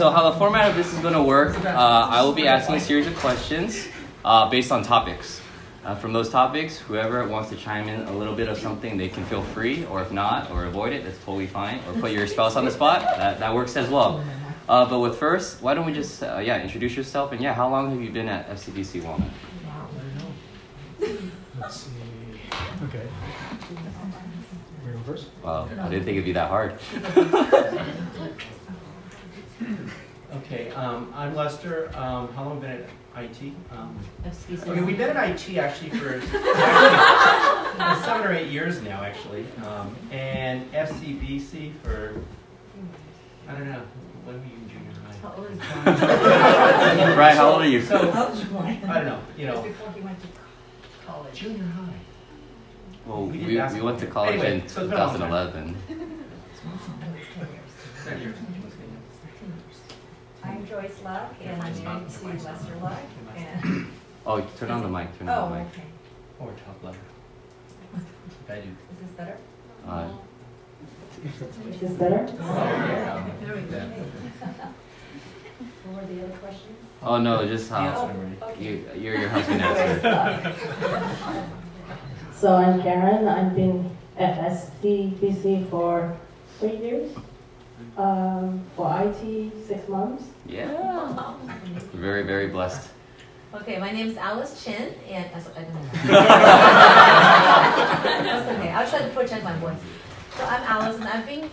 so how the format of this is going to work, uh, I will be asking a series of questions uh, based on topics. Uh, from those topics, whoever wants to chime in a little bit of something, they can feel free, or if not, or avoid it, that's totally fine. Or put your spouse on the spot, that, that works as well. Uh, but with first, why don't we just, uh, yeah, introduce yourself, and yeah, how long have you been at FCBC Walnut? Let's see. Okay. We're first? Wow, I didn't think it'd be that hard. Okay, um, I'm Lester. Um, how long have you been at IT? Um, FCC. okay, we've been at IT actually for actually, seven or eight years now, actually. Um, and FCBC for, I don't know, when were you in junior How high? old is Brian? Brian, how old are you? So, How old is Brian? I don't know, you know, Before he went to college. junior high. Well, We we, we, went to college Anyway, in so it's been a long time. 2011. Ten years. I'm Joyce Luck, and I'm married to Lester Luck, and, Oh, turn on the mic, turn oh, on the mic. okay. Or top letter. If I do. Is this better? Uh, Is this better? Yeah. There we go. What were the other questions? oh no, just how Answer them you, you're your husband answered. So I'm Karen. I've been at FCBC for three years. Um, for IT, six months. Yeah. Very, very blessed. Okay, my name is Alice Chin, and that's I don't. That's okay. I'll try to project my voice. So I'm Alice, and I've been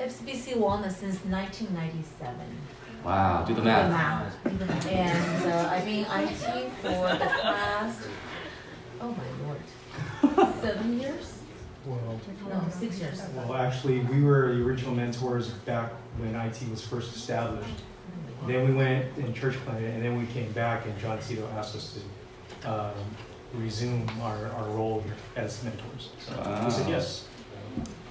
FCBC Walnut since 1997. Wow, do the Do math. the math. And uh, I've been IT for the past, oh my lord, seven years? Well, No, six years. well, actually, we were the original mentors back when IT was first established. Then we went in church planted, and then we came back, and John Cito asked us to um, resume our, our role as mentors. So we said yes.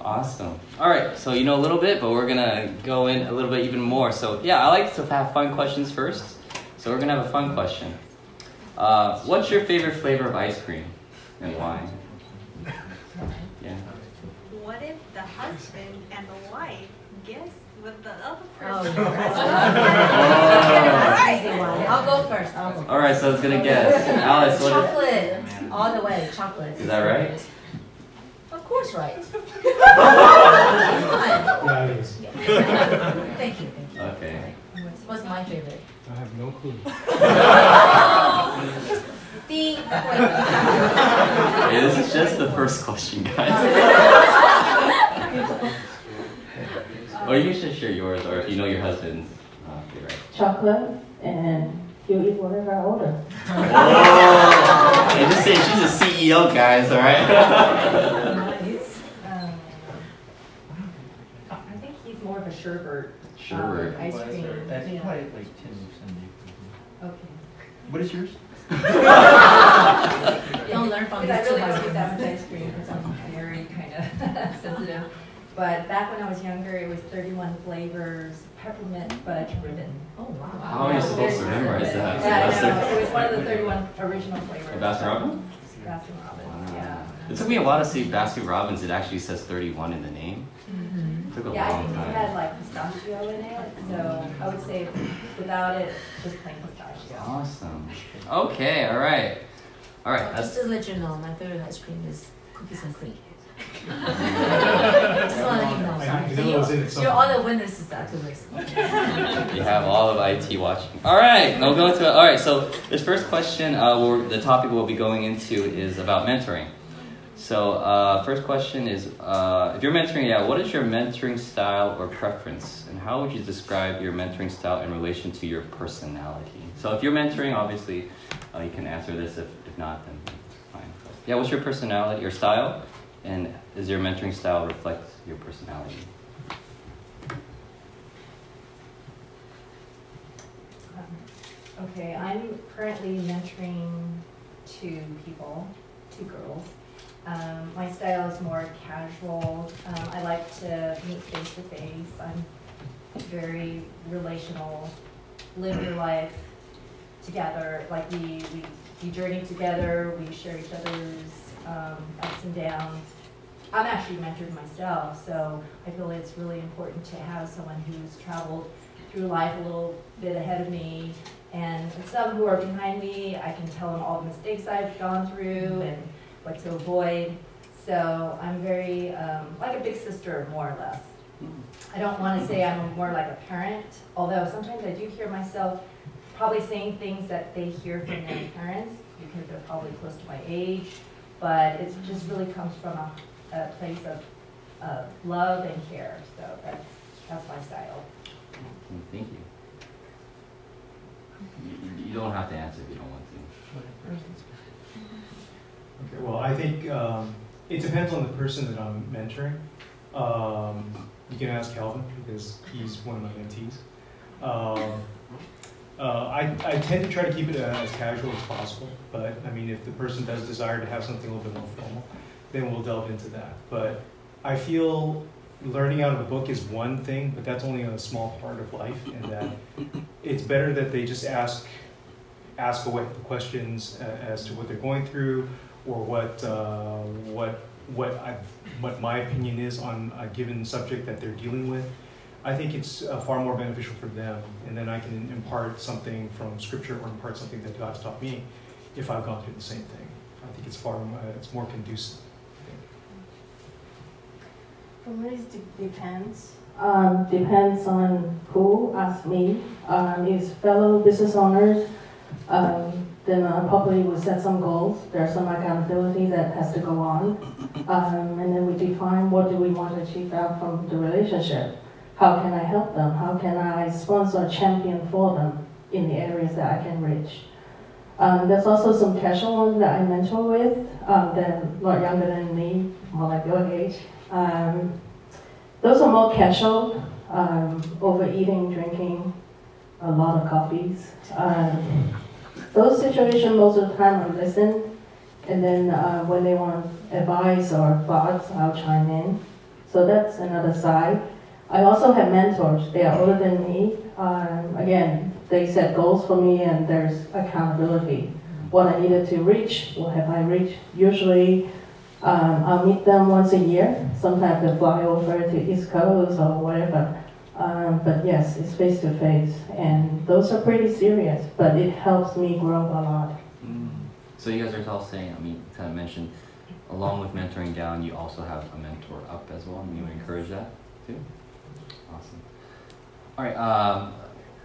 Awesome. All right, so you know a little bit, but we're gonna go in a little bit even more. So yeah, I like to have fun questions first. So we're gonna have a fun question. Uh, what's your favorite flavor of ice cream and why? Yeah. What if the husband and the wife guess what the other Oh, person? that's an easy one. I'll go first. I'll go first. All right, so it's gonna guess. Alice, what? Chocolate, oh, all the way, chocolate. Is that right? Of course, right. Yeah, it is. Thank you, thank you. Okay. What's my favorite? I have no clue. The, Hey, this is just the first question, guys. Or you should share yours, or if you know your husband's uh, favorite. Chocolate, and you eat whatever I order. Oh, hey, just say she's a CEO, guys. All right. nice. Um, I think he's more of a sherbet. Sure. um, Ice cream. I think yeah. probably like ten sundae. Okay. What is yours? Don't learn from Because I really don't that much ice cream, because I'm very kind of sensitive. But back when I was younger, it was thirty-one flavors, peppermint fudge ribbon. Oh, wow. How are you supposed to memorize that? Yeah, I Lester? it was one of the thirty-one original flavors. A Baskin Robbins? Baskin Robbins, yeah. It took me a while to see Baskin Robbins. It actually says 31 in the name. Mhm. It took a Yeah, I long think it had like pistachio in it, so I would say without it, just plain pistachio. Awesome. Okay. All right. All right. Just That's to let you know, my favorite ice cream is cookies and cream. Just want to let you know. I Sorry. knew So vanilla was in it you're, somewhere. you're all the witnesses to this. you have all of IT watching. All right. Now go into it. All right. So this first question, uh, we're, the topic we'll be going into is about mentoring. So uh, first question is, uh, if you're mentoring, yeah, what is your mentoring style or preference, and how would you describe your mentoring style in relation to your personality? So if you're mentoring, obviously, uh, you can answer this. If, if not, then fine. Yeah, what's your personality or style, and does your mentoring style reflect your personality? Um, Okay, I'm currently mentoring two people, two girls. Um, my style is more casual. Um, I like to meet face to face. I'm very relational. Live your life together. Like we, we, we journey together. We share each other's um, ups and downs. I'm actually mentored myself, so I feel it's really important to have someone who's traveled through life a little bit ahead of me. And some who are behind me, I can tell them all the mistakes I've gone through and what to avoid. So I'm very, um, like a big sister, more or less. I don't want to say I'm more like a parent, although sometimes I do hear myself probably saying things that they hear from their parents because they're probably close to my age. But it just really comes from a, a place of uh, love and care. So that's, that's my style. Mm, Thank you. You, you don't have to answer if you don't want to. Okay, well, I think um, it depends on the person that I'm mentoring. Um, you can ask Calvin because he's one of my mentees. Um, uh, I, I tend to try to keep it as casual as possible, but I mean, if the person does desire to have something a little bit more formal, then we'll delve into that. But I feel learning out of a book is one thing, but that's only a small part of life, and that it's better that they just ask ask away the questions uh, as to what they're going through or what uh, what what I, what my opinion is on a given subject that they're dealing with. I think it's uh, far more beneficial for them, and then I can impart something from Scripture or impart something that God's taught me if I've gone through the same thing. I think it's far uh, it's more conducive. It depends. Um, depends on who asks me. Um, is fellow business owners, um, then uh, probably we set some goals. There's some accountability that has to go on. Um, and then we define what do we want to achieve out from the relationship. How can I help them? How can I sponsor a champion for them in the areas that I can reach? Um, there's also some casual ones that I mentor with. Um, they're a lot younger than me, more like your age. Um, those are more casual, um, overeating, drinking, a lot of coffees. Um, those situations, most of the time, I listen, and then uh, when they want advice or thoughts, I'll chime in. So that's another side. I also have mentors. They are older than me. Um, again, they set goals for me, and there's accountability. What I needed to reach, what have I reached? Usually, um, I'll meet them once a year. Sometimes they fly over to East Coast or whatever. Um, but yes, it's face to face, and those are pretty serious. But it helps me grow a lot. Mm. So you guys are all saying, I mean, kind of mentioned, along with mentoring down, you also have a mentor up as well, and you encourage that too. Awesome. All right. Um,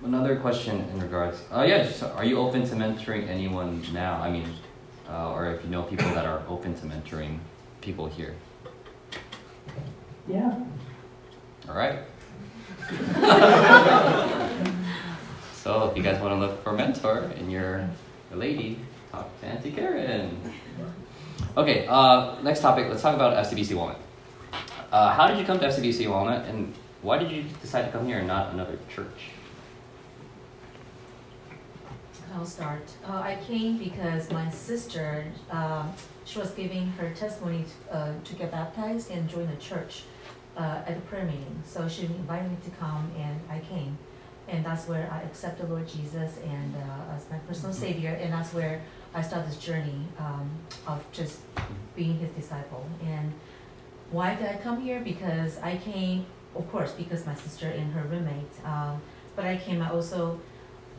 another question in regards. Oh yeah, just, are you open to mentoring anyone now? I mean, uh, or if you know people that are open to mentoring people here. Yeah. All right. so if you guys want to look for a mentor and you're a lady, talk to Auntie Karen. Okay, uh, next topic. Let's talk about FCBC Walnut. Uh, how did you come to FCBC Walnut, and why did you decide to come here and not another church? I'll start. Uh, I came because my sister, um, she was giving her testimony to, uh, to get baptized and join the church uh, at a prayer meeting. So she invited me to come, and I came. And that's where I accepted Lord Jesus and uh, as my personal Savior, and that's where I started this journey um, of just being His disciple. And why did I come here? Because I came, of course, because my sister and her roommate. Um, but I came. I also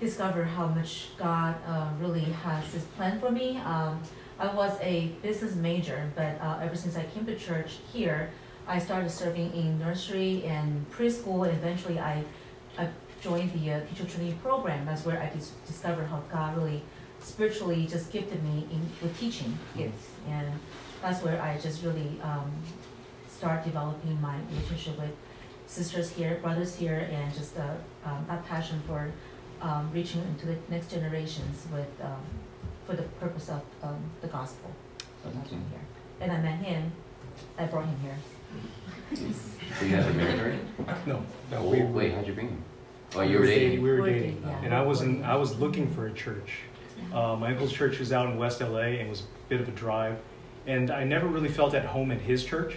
discover how much God uh, really has His plan for me. Um, I was a business major, but uh, ever since I came to church here, I started serving in nursery and preschool, and eventually I, I joined the uh, teacher training program. That's where I dis- discovered how God really spiritually just gifted me in, with teaching gifts, and that's where I just really um, start developing my relationship with sisters here, brothers here, and just uh, um, that passion for um, reaching into the next generations with um, for the purpose of um, the gospel. So that's why I'm here. And I met him. I brought him here. So you guys are married already? No, no, Oh, we, wait, how'd you bring him? Oh, you we were were dating. We were We're dating, dating, yeah. and I was in, I was looking for a church. Uh, my uncle's church was out in West LA, and was a bit of a drive, and I never really felt at home at his church.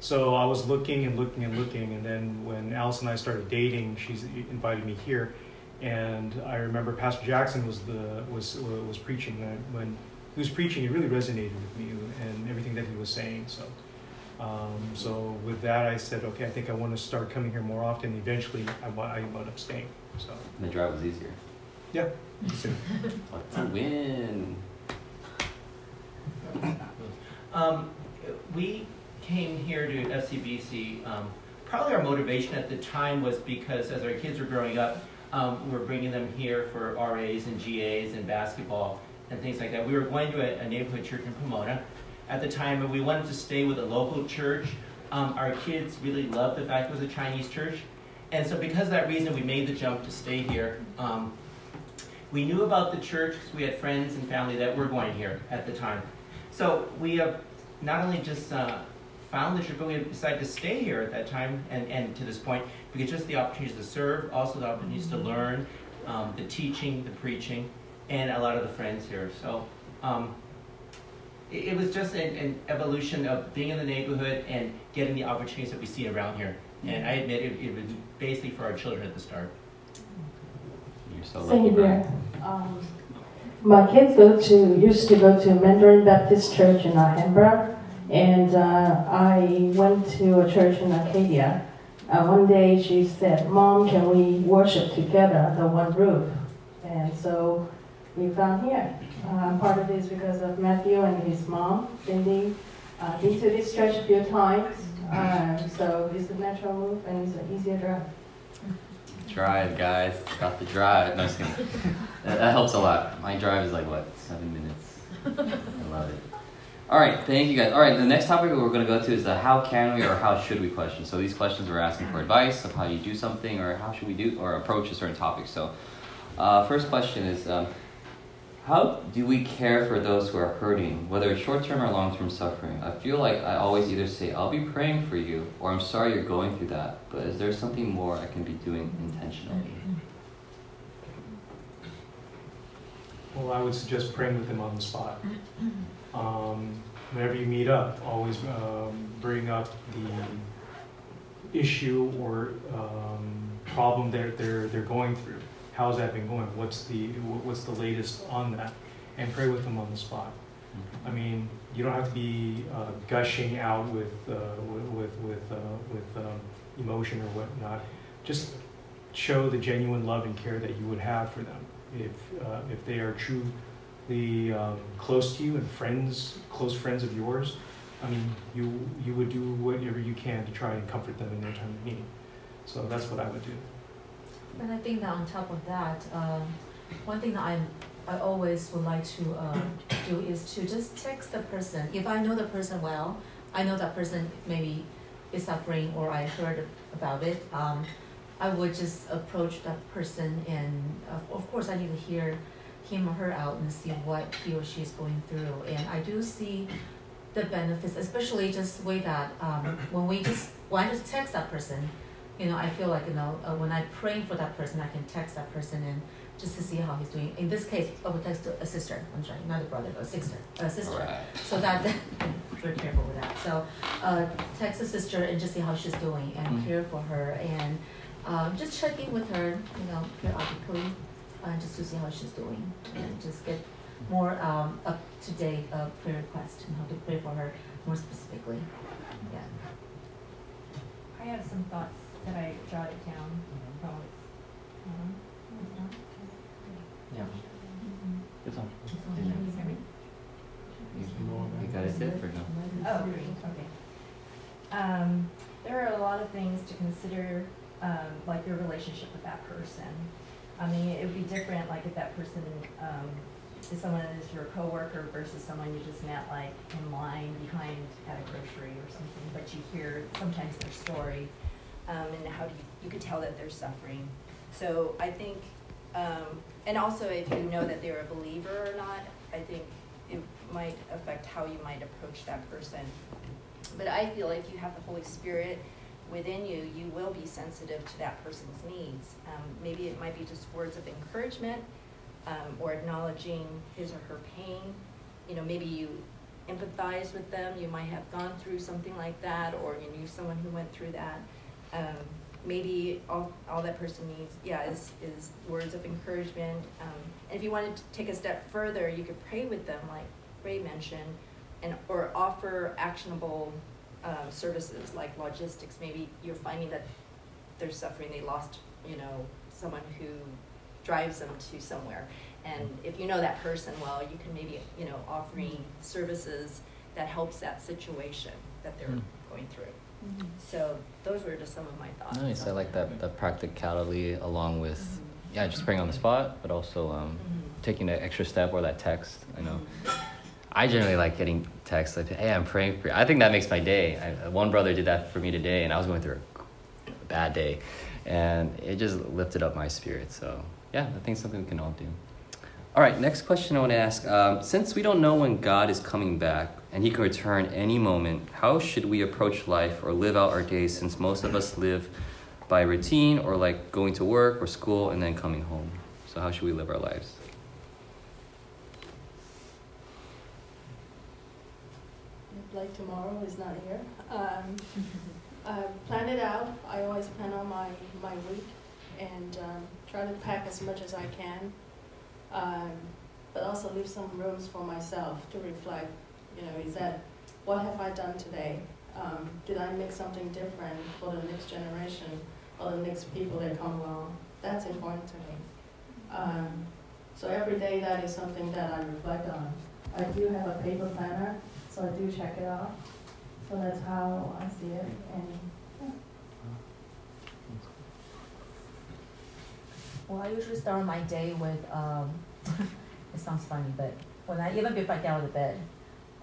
So I was looking and looking and looking, and then when Alice and I started dating, she's invited me here, and I remember Pastor Jackson was the was was preaching. And when he was preaching, it really resonated with me and everything that he was saying. So Um, so with that, I said, okay, I think I want to start coming here more often. Eventually, I, I wound up staying. So The drive was easier. yeah, so, What's a win? Um, we came here to FCBC, um, probably our motivation at the time was because as our kids were growing up, um, we were bringing them here for RAs and GAs and basketball and things like that. We were going to a, a neighborhood church in Pomona at the time, and we wanted to stay with a local church. Um, our kids really loved the fact it was a Chinese church, and so because of that reason, we made the jump to stay here. Um, we knew about the church because we had friends and family that were going here at the time. So we have not only just uh, found the church, but we have decided to stay here at that time and, and to this point because just the opportunities to serve, also the opportunities to learn, um, the teaching, the preaching, and a lot of the friends here. So um, it, it was just an, an evolution of being in the neighborhood and getting the opportunities that we see around here. And I admit it, it was basically for our children at the start. You're so lucky, Same Brian. here. Um, my kids go to used to go to Mandarin Baptist Church in Alhambra, and uh, I went to a church in Arcadia. Uh, one day she said, "Mom, can we worship together under one roof?" And so we found here. Uh, part of this because of Matthew and his mom, Cindy. Uh, been to this church a few times, uh, so it's a natural move and it's an easier drive. Drive, guys. Got the drive. No, that, that helps a lot. My drive is like, what, seven minutes? I love it. All right, thank you guys. All right, the next topic we're going to go to is the how can we or how should we question. So these questions we're asking for advice of how you do something or how should we do or approach a certain topic. So, uh, first question is, um, how do we care for those who are hurting, whether it's short term or long term suffering? I feel like I always either say, I'll be praying for you, or I'm sorry you're going through that, but is there something more I can be doing intentionally? Well, I would suggest praying with them on the spot. Um, whenever you meet up, always um, bring up the issue or um, problem they're, they're, they're going through. How's that been going? What's the, what's the latest on that? And pray with them on the spot. I mean, you don't have to be uh, gushing out with, uh, with, with, uh, with um, emotion or whatnot. Just show the genuine love and care that you would have for them. If, uh, if they are truly um, close to you and friends, close friends of yours, I mean, you, you would do whatever you can to try and comfort them in their time of need. So that's what I would do. And I think that on top of that, um, one thing that I'm, I always would like to uh, do is to just text the person. If I know the person well, I know that person maybe is suffering or I heard about it. Um, I would just approach that person and uh, of course I need to hear him or her out and see what he or she is going through. And I do see the benefits, especially just the way that um, when we just when I just text that person, you know, I feel like you know uh, when I pray for that person, I can text that person and just to see how he's doing. In this case, I would text a sister. I'm sorry, not a brother, but a sister, a sister. Right. So that very careful with that. So uh, text a sister and just see how she's doing and Mhm. care for her and um, just check in with her, you know, periodically, uh, just to see how she's doing and just get more um, up to date uh, prayer request and how to pray for her more specifically. Yeah. I have some thoughts that I jotted down. from, um, Yeah. Good one. Can you hear me? You, you got a tip or? Oh, okay. Um, there are a lot of things to consider, um, like your relationship with that person. I mean, it would be different, like if that person, um, is someone that is your coworker versus someone you just met like in line behind at a grocery or something, but you hear sometimes their story, um, and how do you, you could tell that they're suffering. So I think, um, and also if you know that they're a believer or not, I think it might affect how you might approach that person. But I feel like you have the Holy Spirit within you, you will be sensitive to that person's needs. Um, maybe it might be just words of encouragement um, or acknowledging his or her pain. You know, maybe you empathize with them. You might have gone through something like that, or you knew someone who went through that. Um, maybe all, all that person needs, yeah, is, is words of encouragement. Um, and if you wanted to take a step further, you could pray with them, like Ray mentioned, and or offer actionable um, services like logistics. Maybe you're finding that they're suffering, they lost, you know, someone who drives them to somewhere. And if you know that person well, you can maybe, you know, offering services that helps that situation that they're Mm. going through. So those were just some of my thoughts. Nice. I on like that, that practicality along with, Mhm. yeah, just praying on the spot, but also um, Mhm. taking that extra step or that text. I know. I generally like getting texts like, "Hey, I'm praying for you." I think that makes my day. I, one brother did that for me today, and I was going through a bad day, and it just lifted up my spirit. So yeah, I think something we can all do. All right, next question I want to ask: um, Since we don't know when God is coming back and He can return any moment, how should we approach life or live out our days? Since most of us live by routine or like going to work or school and then coming home. So how should we live our lives? Like tomorrow is not here. Um, I plan it out. I always plan on my, my week and um, try to pack as much as I can. Um, but also leave some rooms for myself to reflect. You know, is that what have I done today? Um, did I make something different for the next generation or the next people that come along? That's important to me. Um, so every day that is something that I reflect on. I do have a paper planner so I do check it off. So that's how I see it, and Well, I usually start my day with, um, it sounds funny, but when I, even before I get out of bed,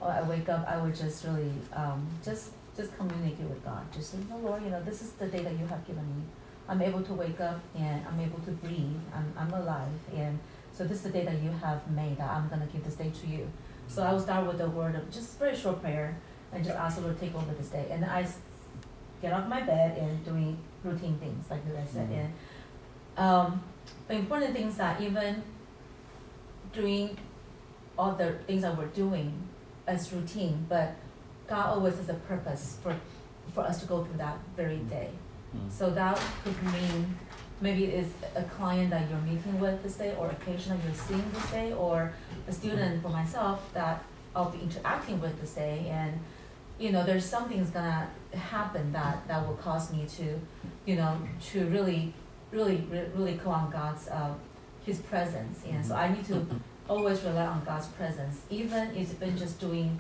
or I wake up, I would just really, um, just, just communicate with God. Just say, oh Lord, you know, this is the day that you have given me. I'm able to wake up and I'm able to breathe. I'm, I'm alive. And so this is the day that you have made. That I'm going to give this day to you. So I will start with a word of just very short prayer and just ask the Lord to take over this day. And I get off my bed and doing routine things, like I said. Mhm. And um, the important things that even doing all the things that we're doing as routine, but God always has a purpose for, for us to go through that very day. Mm. So that could mean maybe it's a client that you're meeting with this day, or a patient that you're seeing this day, or a student for myself that I'll be interacting with this day. And you know, there's something's gonna happen that that will cause me to, you know, to really, really, really call on God's uh, His presence. And so I need to always rely on God's presence, even if it's been just doing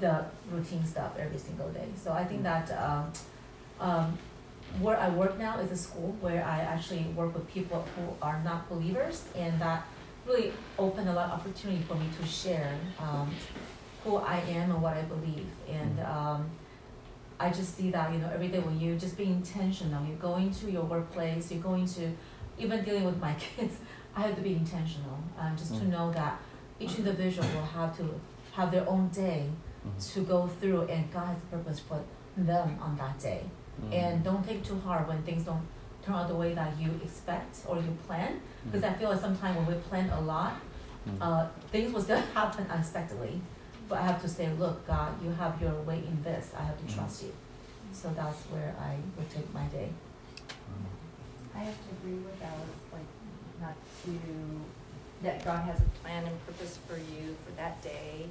the routine stuff every single day. So I think that um, um, where I work now is a school where I actually work with people who are not believers, and that really opened a lot of opportunity for me to share um, who I am and what I believe. And um, I just see that you know every day when you just be intentional, you're going to your workplace, you're going to even dealing with my kids. I have to be intentional, uh, just to Mm. know that each individual will have to have their own day Mhm. to go through, and God has a purpose for them on that day. Mm. And don't take too hard when things don't turn out the way that you expect or you plan, because I feel like sometimes when we plan a lot, Mm. uh, things will still happen unexpectedly. But I have to say, look, God, you have your way in this. I have to Mm. trust you. So that's where I would take my day. I have to agree with Alice, like, not to, that God has a plan and purpose for you for that day,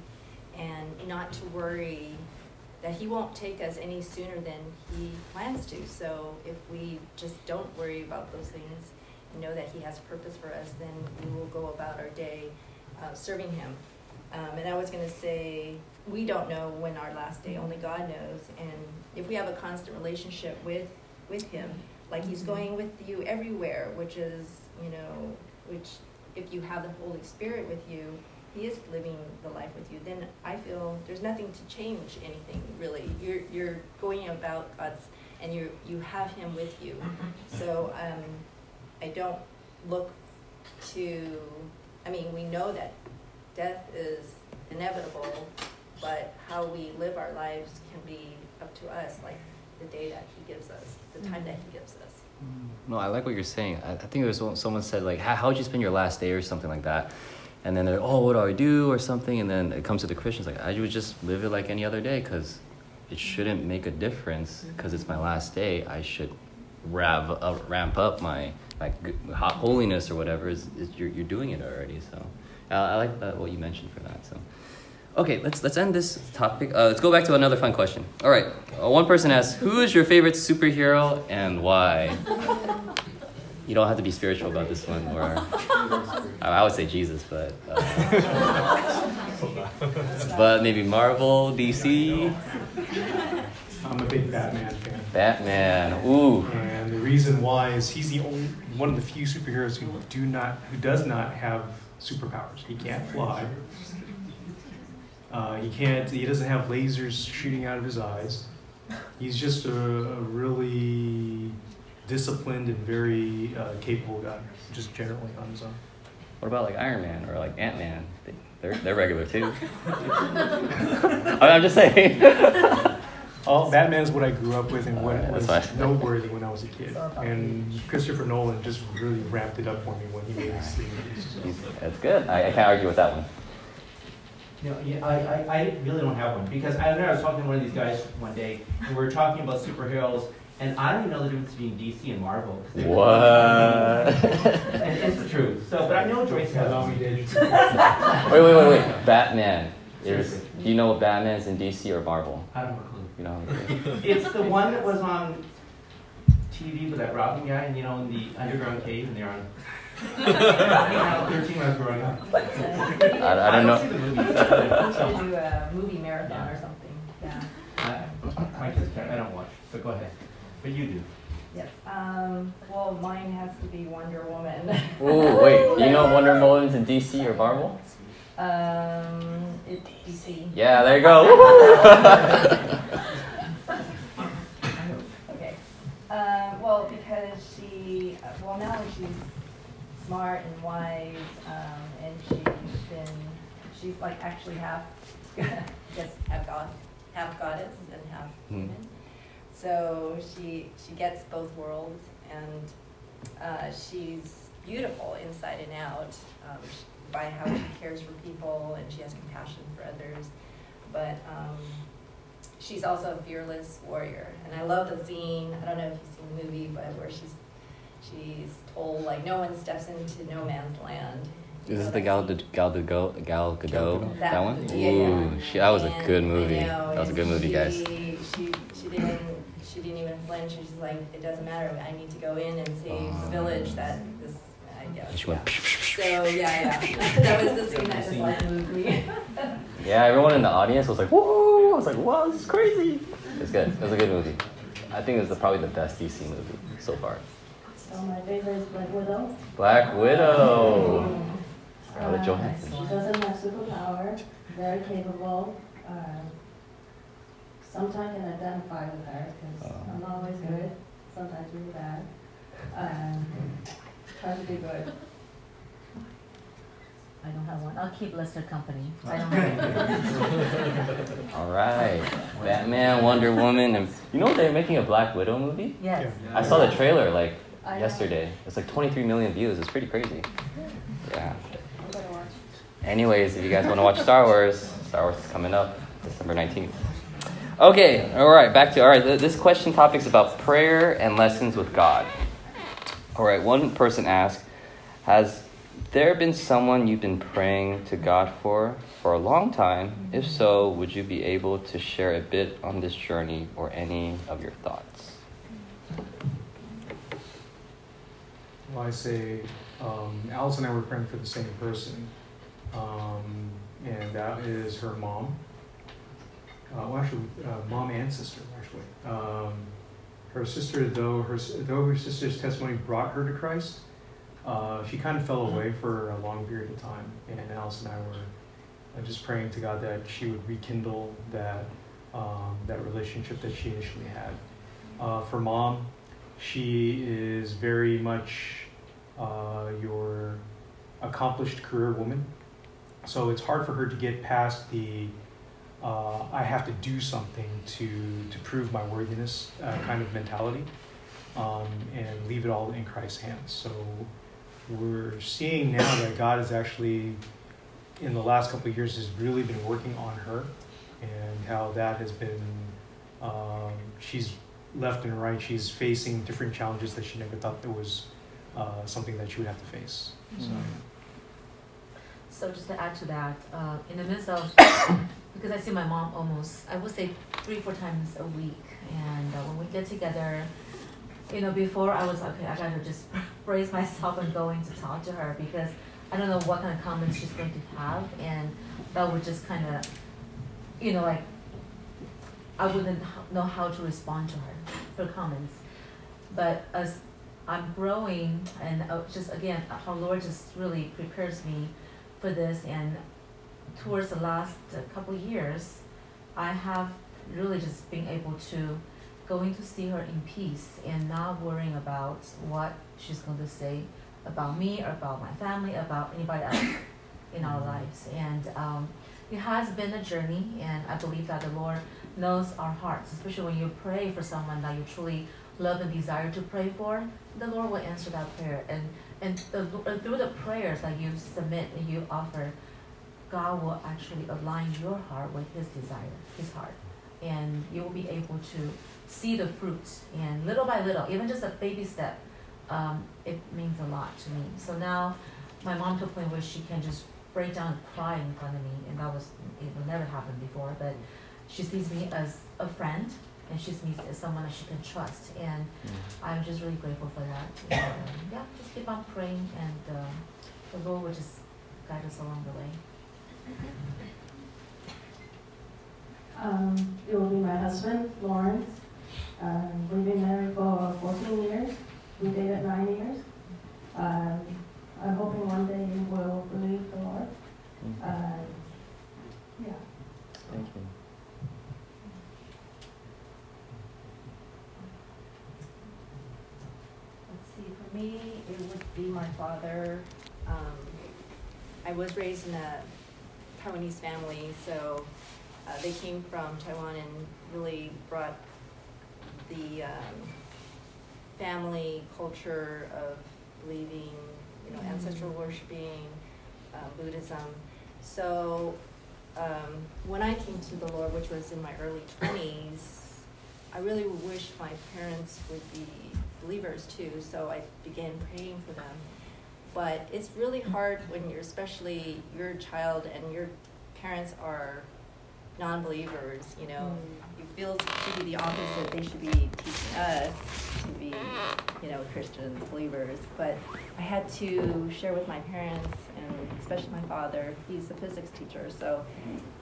and not to worry that He won't take us any sooner than He plans to. So if we just don't worry about those things and know that He has a purpose for us, then we will go about our day uh, serving Him. Um, and I was going to say, we don't know when our last day, only God knows. And if we have a constant relationship with, with Him, like He's going with you everywhere, which is, you know, which if you have the Holy Spirit with you, He is living the life with you. Then I feel there's nothing to change anything really. You're you're going about God's, and you you have Him with you. So um, I don't look to. I mean, we know that death is inevitable, but how we live our lives can be up to us, like the day that He gives us, the time that He gives us. No, I like what you're saying. I, I think it was someone said like, how how'd you spend your last day or something like that, and then they're oh, what do I do or something, and then it comes to the Christians like I would just live it like any other day because it shouldn't make a difference because it's my last day. I should ramp up my like holiness or whatever is, is you're you're doing it already. So I like that what you mentioned for that. So Okay, let's let's end this topic. Uh, let's go back to another fun question. All right, uh, one person asked, "Who is your favorite superhero and why?" You don't have to be spiritual about this one, or I I would say Jesus, but uh, but maybe Marvel, DC, I'm a big Batman fan. Batman. Ooh, And the reason why is he's the only one of the few superheroes who do not who does not have superpowers. He can't fly. Uh, he can't. He doesn't have lasers shooting out of his eyes. He's just a, a really disciplined and very uh, capable guy, just generally on his own. what about like Iron Man or like Ant Man? They, they're they're regular too. I mean, I'm just saying. All Batman is what I grew up with and what Alright, was fine. noteworthy when I was a kid. And Christopher Nolan just really ramped it up for me when he made his three movies. That's good. I, I can't argue with that one. You know, yeah, I, I, I really don't have one because I remember I was talking to one of these guys one day and we were talking about superheroes and I don't even know the difference between DC and Marvel. 'cause they're- What? And it's the truth. So, but I know Joyce has. Allow me to Wait, wait, wait, wait. Batman. Is, do you know what Batman is in DC or Marvel? I don't have a clue. You know. It's the one that was on TV with that Robin guy, and you know, in the underground cave, and they're on. I was 13 when I was growing up. I, I don't know. see the movies. We should do a movie marathon or something, yeah. Uh, I- My kids can't, I don't watch, but go ahead. But you do. Yes, um, well, mine has to be Wonder Woman. Ooh, wait. Do you know Wonder Woman's in DC or Marvel? Um, it's DC. Yeah, there you go. Okay. Um, well, because she, uh, well, now she's smart and wise, um, and she's been, she's like actually half, just half god, half goddess and half Hmm. Human. So she, she gets both worlds, and uh, she's beautiful inside and out um, sh- by how she cares for people and she has compassion for others. But um, she's also a fearless warrior, and I love the scene. I don't know if you've seen the movie, but where she's she's told like no one steps into no man's land. Is this the Gal Gal Gadot? Gal Gadot? That- That one? yeah, yeah. Ooh, she, that was a good movie. know, That was a good movie, she, guys. She she didn't she didn't even flinch. She's like, it doesn't matter. I need to go in and save the village that this. I guess. And she went. So yeah, yeah. that was the scene that just like moved me. Yeah, everyone in the audience was like, "Whoa!" I was like, "Wow, this is crazy." It's good. It was a good movie. I think it was the, probably the best DC movie so far. So my favorite is Black Widow. Black Widow. Uh, Scarlett Johansson. She doesn't have superpower, very capable. Um, sometimes I can identify with her because Oh. I'm always good, sometimes really bad. Um, try to be good. I don't have one. I'll keep Lester company. I don't have All right, Batman, Wonder Woman, and you know they're making a Black Widow movie. Yes. I saw the trailer like I know. yesterday. It's like 23 million views. It's pretty crazy. Yeah. I'm watch. Anyways, if you guys want to watch Star Wars, Star Wars is coming up December 19th. Okay, all right, back to all right. This question topic is about prayer and lessons with God. All right, one person asked, "Has there been someone you've been praying to God for for a long time? If so, would you be able to share a bit on this journey or any of your thoughts?" Well, I say, um, Alice and I were praying for the same person, um, and that is her mom. Uh, well, actually, uh, mom and sister, actually. Um, her sister, though her though her sister's testimony brought her to Christ, uh, she kind of fell away for a long period of time, and Alice and I were uh, just praying to God that she would rekindle that um, that relationship that she initially had. Uh, for mom, she is very much uh, your accomplished career woman. So it's hard for her to get past the uh, I have to do something to, to prove my worthiness uh, kind of mentality um, and leave it all in Christ's hands. So we're seeing now that God has actually, in the last couple of years, has really been working on her and how that has been, um, she's left and right, she's facing different challenges that she never thought there was uh, something that she would have to face. So, So just to add to that, uh, in the midst of, because I see my mom almost, I would say three, four times a week. And uh, when we get together, you know, before I was okay, I gotta just brace myself and going to talk to her because I don't know what kind of comments she's going to have, and that would just kind of, you know, like I wouldn't know how to respond to her for comments. But as I'm growing, and uh, just again, how Lord just really prepares me for this, and towards the last couple years, I have really just been able to going to see her in peace and not worrying about what she's going to say about me or about my family, about anybody else in our lives. And um, it has been a journey, and I believe that the Lord knows our hearts, especially when you pray for someone that you truly love and desire to pray for. The Lord will answer that prayer, and and the, uh, through the prayers that you submit and you offer, God will actually align your heart with His desire, His heart, and you will be able to see the fruit. And little by little, even just a baby step, um, it means a lot to me. So now, my mom to a point where she can just break down and cry in front of me, and that was it will never happen before. But she sees me as a friend, and she sees me as someone that she can trust, and I'm just really grateful for that. And, um, yeah, just keep on praying, and um, the Lord will just guide us along the way. Um, it will be my husband, Lawrence. Um, we've been married for 14 years. We dated nine years. Um, I'm hoping one day he will believe the Lord. Um, yeah. Thank you. Let's see, for me, it would be my father. Um, I was raised in a Taiwanese family, so uh, they came from Taiwan and really brought the um, family culture of believing, you know, ancestral worshiping, uh, Buddhism. So um, when I came to the Lord, which was in my early 20s, I really wish my parents would be believers too, so I began praying for them. But it's really hard when you're, especially your child and your parents are non-believers, you know. You feel to be the opposite, they should be teaching us to be, you know, Christians, believers. But I had to share with my parents, and especially my father, he's a physics teacher, so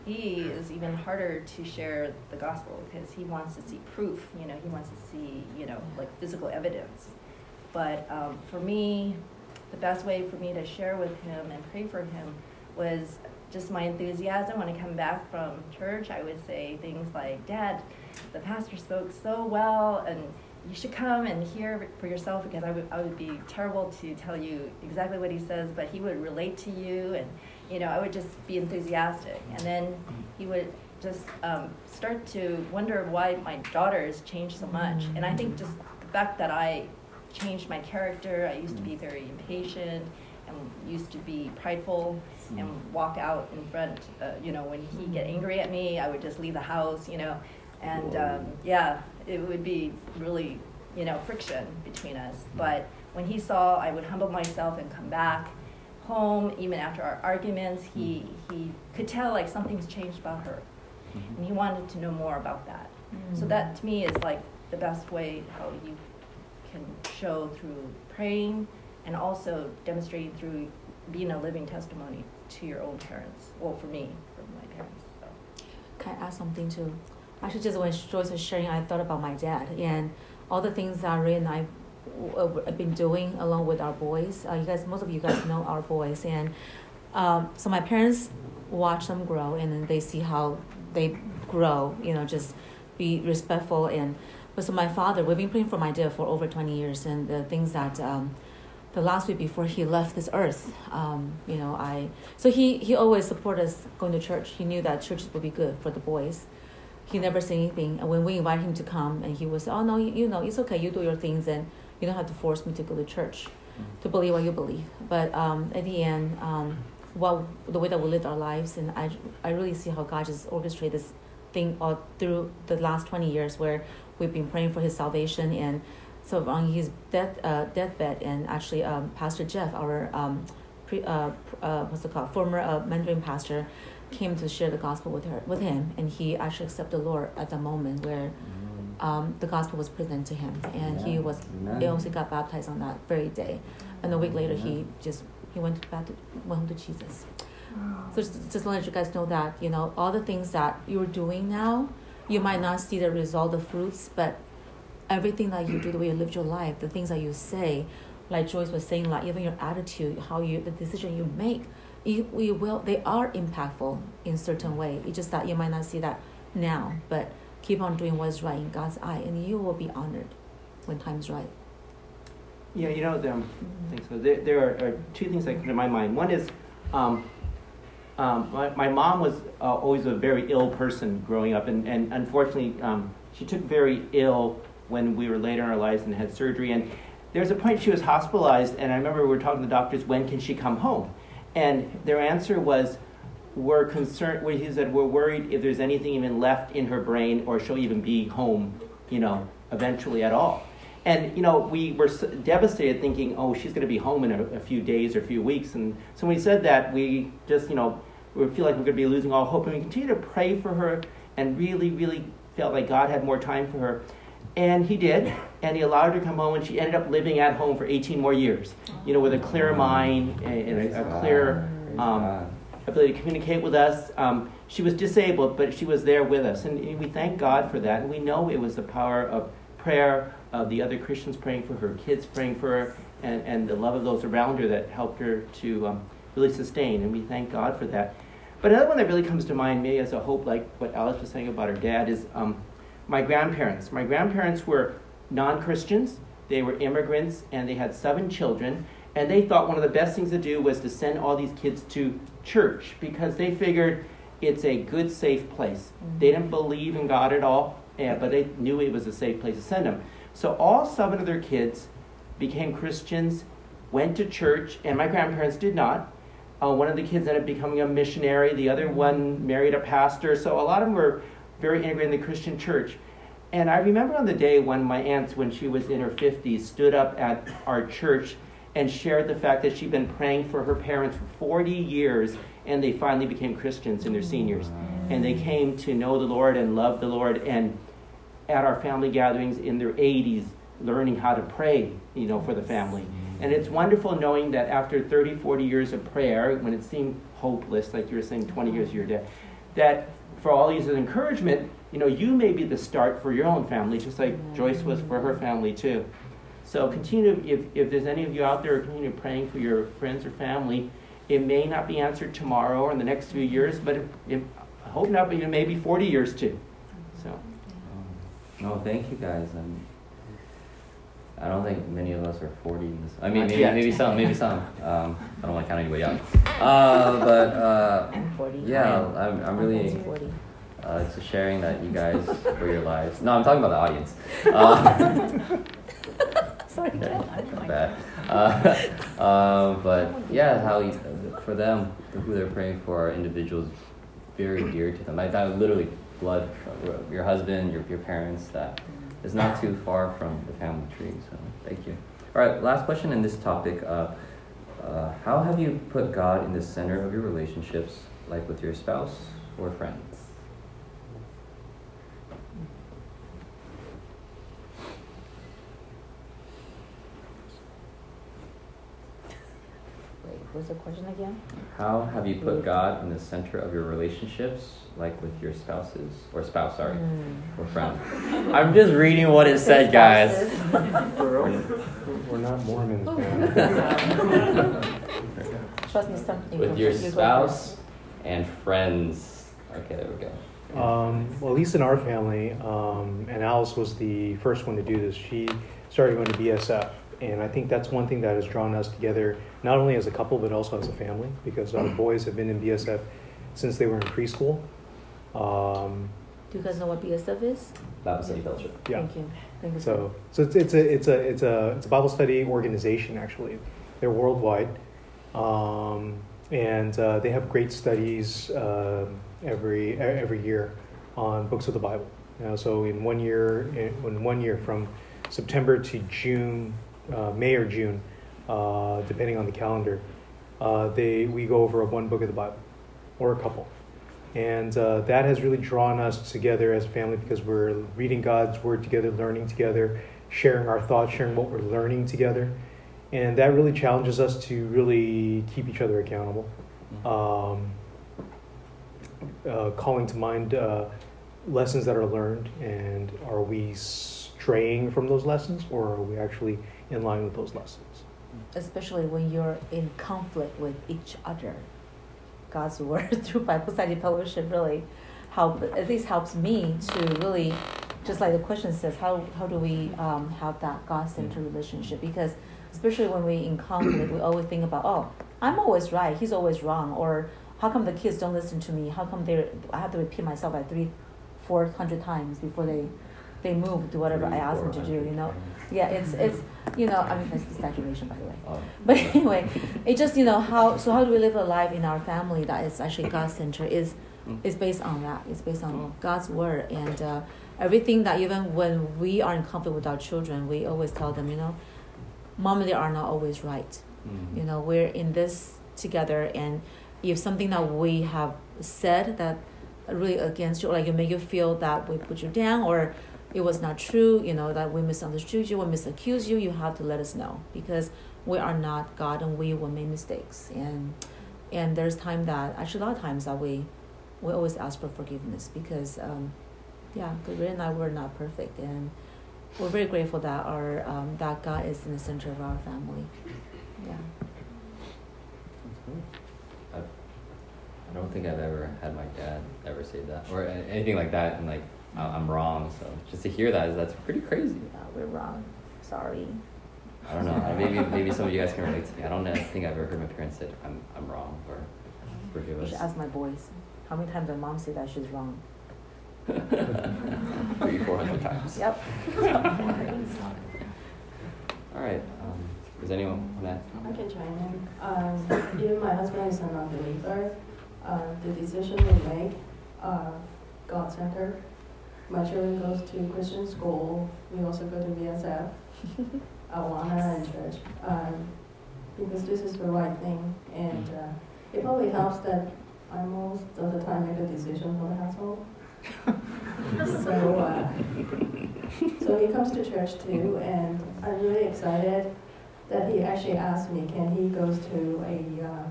he is even harder to share the gospel because he wants to see proof, you know, he wants to see, you know, like physical evidence. But um, for me, the best way for me to share with him and pray for him was just my enthusiasm. When I come back from church, I would say things like, Dad, the pastor spoke so well, and you should come and hear for yourself because I would, I would be terrible to tell you exactly what he says, but he would relate to you, and you know, I would just be enthusiastic. And then he would just um, start to wonder why my daughters changed so much. And I think just the fact that I changed my character, I used to be mm. very impatient and used to be prideful and mm. walk out in front, uh, you know, when he get mm. angry at me, I would just leave the house, you know. And um, yeah, it would be really, you know, friction between us. But when he saw I would humble myself and come back home, even after our arguments, he, he could tell like something's changed about her. Mm-hmm. And he wanted to know more about that. So that to me is like the best way how you can show through praying and also demonstrating through being a living testimony to your own parents. Well, for me, for my parents. So. Can I add something too? Actually, just when Joyce was sharing, I thought about my dad and all the things that Ray and I uh, have been doing along with our boys. Uh, you guys, most of you guys know our boys, and um, so my parents watch them grow, and then they see how they grow. You know, just be respectful and. So my father, we've been praying for my dad for over twenty years, and the things that. Um, the last week before he left this earth, um, you know, I so he he always supported us going to church. He knew that churches would be good for the boys. He never said anything, and when we invite him to come, and he was, oh no, you, know, it's okay, you do your things, and you don't have to force me to go to church, to believe what you believe. But um, at the end, um, well, the way that we lived our lives, and I I really see how God just orchestrated this thing all through the last twenty years, where we've been praying for his salvation and so on his death uh, deathbed, and actually um, Pastor Jeff, our um, pre, uh, uh, what's it called, former uh, Mandarin pastor, came to share the gospel with her, with him, and he actually accepted the Lord at the moment where um, the gospel was presented to him, and he was Amen. he also got baptized on that very day, and a week later he just he went back to went home to Jesus. So just, just to let you guys know that you know all the things that you're doing now, you might not see the result, the fruits, but everything that you do, the way you live your life, the things that you say, like Joyce was saying, like even your attitude, how you the decision you make, you, you will they are impactful in certain way. It's just that you might not see that now, but keep on doing what's right in God's eye, and you will be honored when time's right. Yeah, you know, um, thanks. So there, there are, are two things that come to my mind. One is, um, um, my, my mom was uh, always a very ill person growing up, and, and unfortunately, um, she took very ill when we were later in our lives and had surgery. And there was a point she was hospitalized, and I remember we were talking to the doctors, when can she come home? And their answer was, we're concerned, well, he said, we're worried if there's anything even left in her brain or she'll even be home, you know, eventually at all. And, you know, we were devastated thinking, oh, she's going to be home in a, a few days or a few weeks. And so when we said that, we just, you know, we feel like we're going to be losing all hope. And we continue to pray for her and really, really felt like God had more time for her. And he did, and he allowed her to come home, and she ended up living at home for 18 more years, you know, with a clear mind and, and a, a clear um, ability to communicate with us. Um, she was disabled, but she was there with us, and we thank God for that. And we know it was the power of prayer, of the other Christians praying for her, kids praying for her, and, and the love of those around her that helped her to um, really sustain. And we thank God for that. But another one that really comes to mind, maybe as a hope, like what Alice was saying about her dad, is um, my grandparents. My grandparents were non Christians, they were immigrants, and they had seven children. And they thought one of the best things to do was to send all these kids to church because they figured it's a good, safe place. They didn't believe in God at all, eh, but they knew it was a safe place to send them. So all seven of their kids became Christians, went to church, and my grandparents did not. Uh, one of the kids ended up becoming a missionary. The other one married a pastor. So a lot of them were very integrated in the Christian church. And I remember on the day when my aunt, when she was in her 50s, stood up at our church and shared the fact that she'd been praying for her parents for 40 years and they finally became Christians in their seniors. And they came to know the Lord and love the Lord. And at our family gatherings in their 80s, learning how to pray, you know, for the family. And it's wonderful knowing that after 30, 40 years of prayer, when it seemed hopeless, like you were saying, 20 years of your dead, that for all these encouragement, you know, you may be the start for your own family, just like Joyce was for her family too. So continue, if, if there's any of you out there, continue praying for your friends or family. It may not be answered tomorrow or in the next few years, but it, it, I hope not, but it may be 40 years too. So. No, thank you guys. And I don't think many of us are 40 in this. I mean, maybe, maybe some, maybe some. Um, I don't want to count anybody out. Uh, but uh, I'm 40. yeah, I'm, I'm really almost 40. uh, to sharing that you guys for your lives. No, I'm talking about the audience. Uh, Sorry, Ken. not bad. Uh, uh, but yeah, how you, for them, who they're praying for are individuals very dear to them. Like that, literally, blood. Your husband, your your parents. That is not too far from the family tree. So thank you. All right, last question in this topic. Uh, uh, how have you put God in the center of your relationships, like with your spouse or friends? Wait, what's the question again? How have you put God in the center of your relationships, like with your spouses or spouse, sorry, or friends? I'm just reading what it said, guys. We're not Mormons. Trust me, something. with your spouse and friends. Okay, there we go. Um, well, at least in our family, um, and Alice was the first one to do this. She started going to BSF, and I think that's one thing that has drawn us together, not only as a couple but also as a family, because our boys have been in BSF since they were in preschool. Um, Do you guys know what BSF is? Bible study fellowship. yeah. Thank you. Thank you. So, so it's, it's a it's a it's a it's a Bible study organization actually. They're worldwide, um, and uh, they have great studies uh, every every year on books of the Bible. You know, so in one year, in in one year from September to June, uh, May or June, uh, depending on the calendar, uh, they we go over one book of the Bible or a couple, and uh, that has really drawn us together as a family because we're reading God's word together, learning together, sharing our thoughts, sharing what we're learning together, and that really challenges us to really keep each other accountable. Um, uh, calling to mind uh, lessons that are learned, and are we straying from those lessons, or are we actually in line with those lessons? Especially when you're in conflict with each other. God's word through Bible study fellowship really help at least helps me to really just like the question says how how do we um, have that God centered relationship? Because especially when we in conflict we always think about oh I'm always right he's always wrong or how come the kids don't listen to me? How come they I have to repeat myself like three four hundred times before they they move to whatever I ask them to do you know yeah it's it's you know I mean that's exaggeration by the way Oh. but anyway, it just you know how so how do we live a life in our family that is actually God centered is Mm. is based on that. It's based on God's word and uh, everything that even when we are in conflict with our children, we always tell them, you know, mom, and they are not always right. Mhm. You know, we're in this together, and if something that we have said that really against you, or like it make you feel that we put you down, or it was not true, you know, that we misunderstood you or misaccused you, you have to let us know because we are not God and we will make mistakes. And and there's time that actually a lot of times that we we always ask for forgiveness because um, yeah, Ray and I were not perfect and we're very grateful that our um, that God is in the center of our family. Yeah. I, don't think I've ever had my dad ever say that or anything like that, and like I'm wrong. So just to hear that is that's pretty crazy. Yeah, we're wrong. Sorry. I don't know. uh, Maybe maybe some of you guys can relate to me. I don't know- think I've ever heard my parents say I'm I'm wrong or forgive You should ask my boys. How many times my mom said that she's wrong? Three four hundred times. Yep. All right. Um, does anyone want to? I can chime in. Um, even my husband is a non-believer. Uh, the decision we make are God-centered. My children goes to Christian school. We also go to BSF, Awana, and church. Um, because this is the right thing, and uh, it probably helps that I most of the time make the decision for the household. so, uh, so he comes to church too, and I'm really excited that he actually asked me, can he goes to a, uh,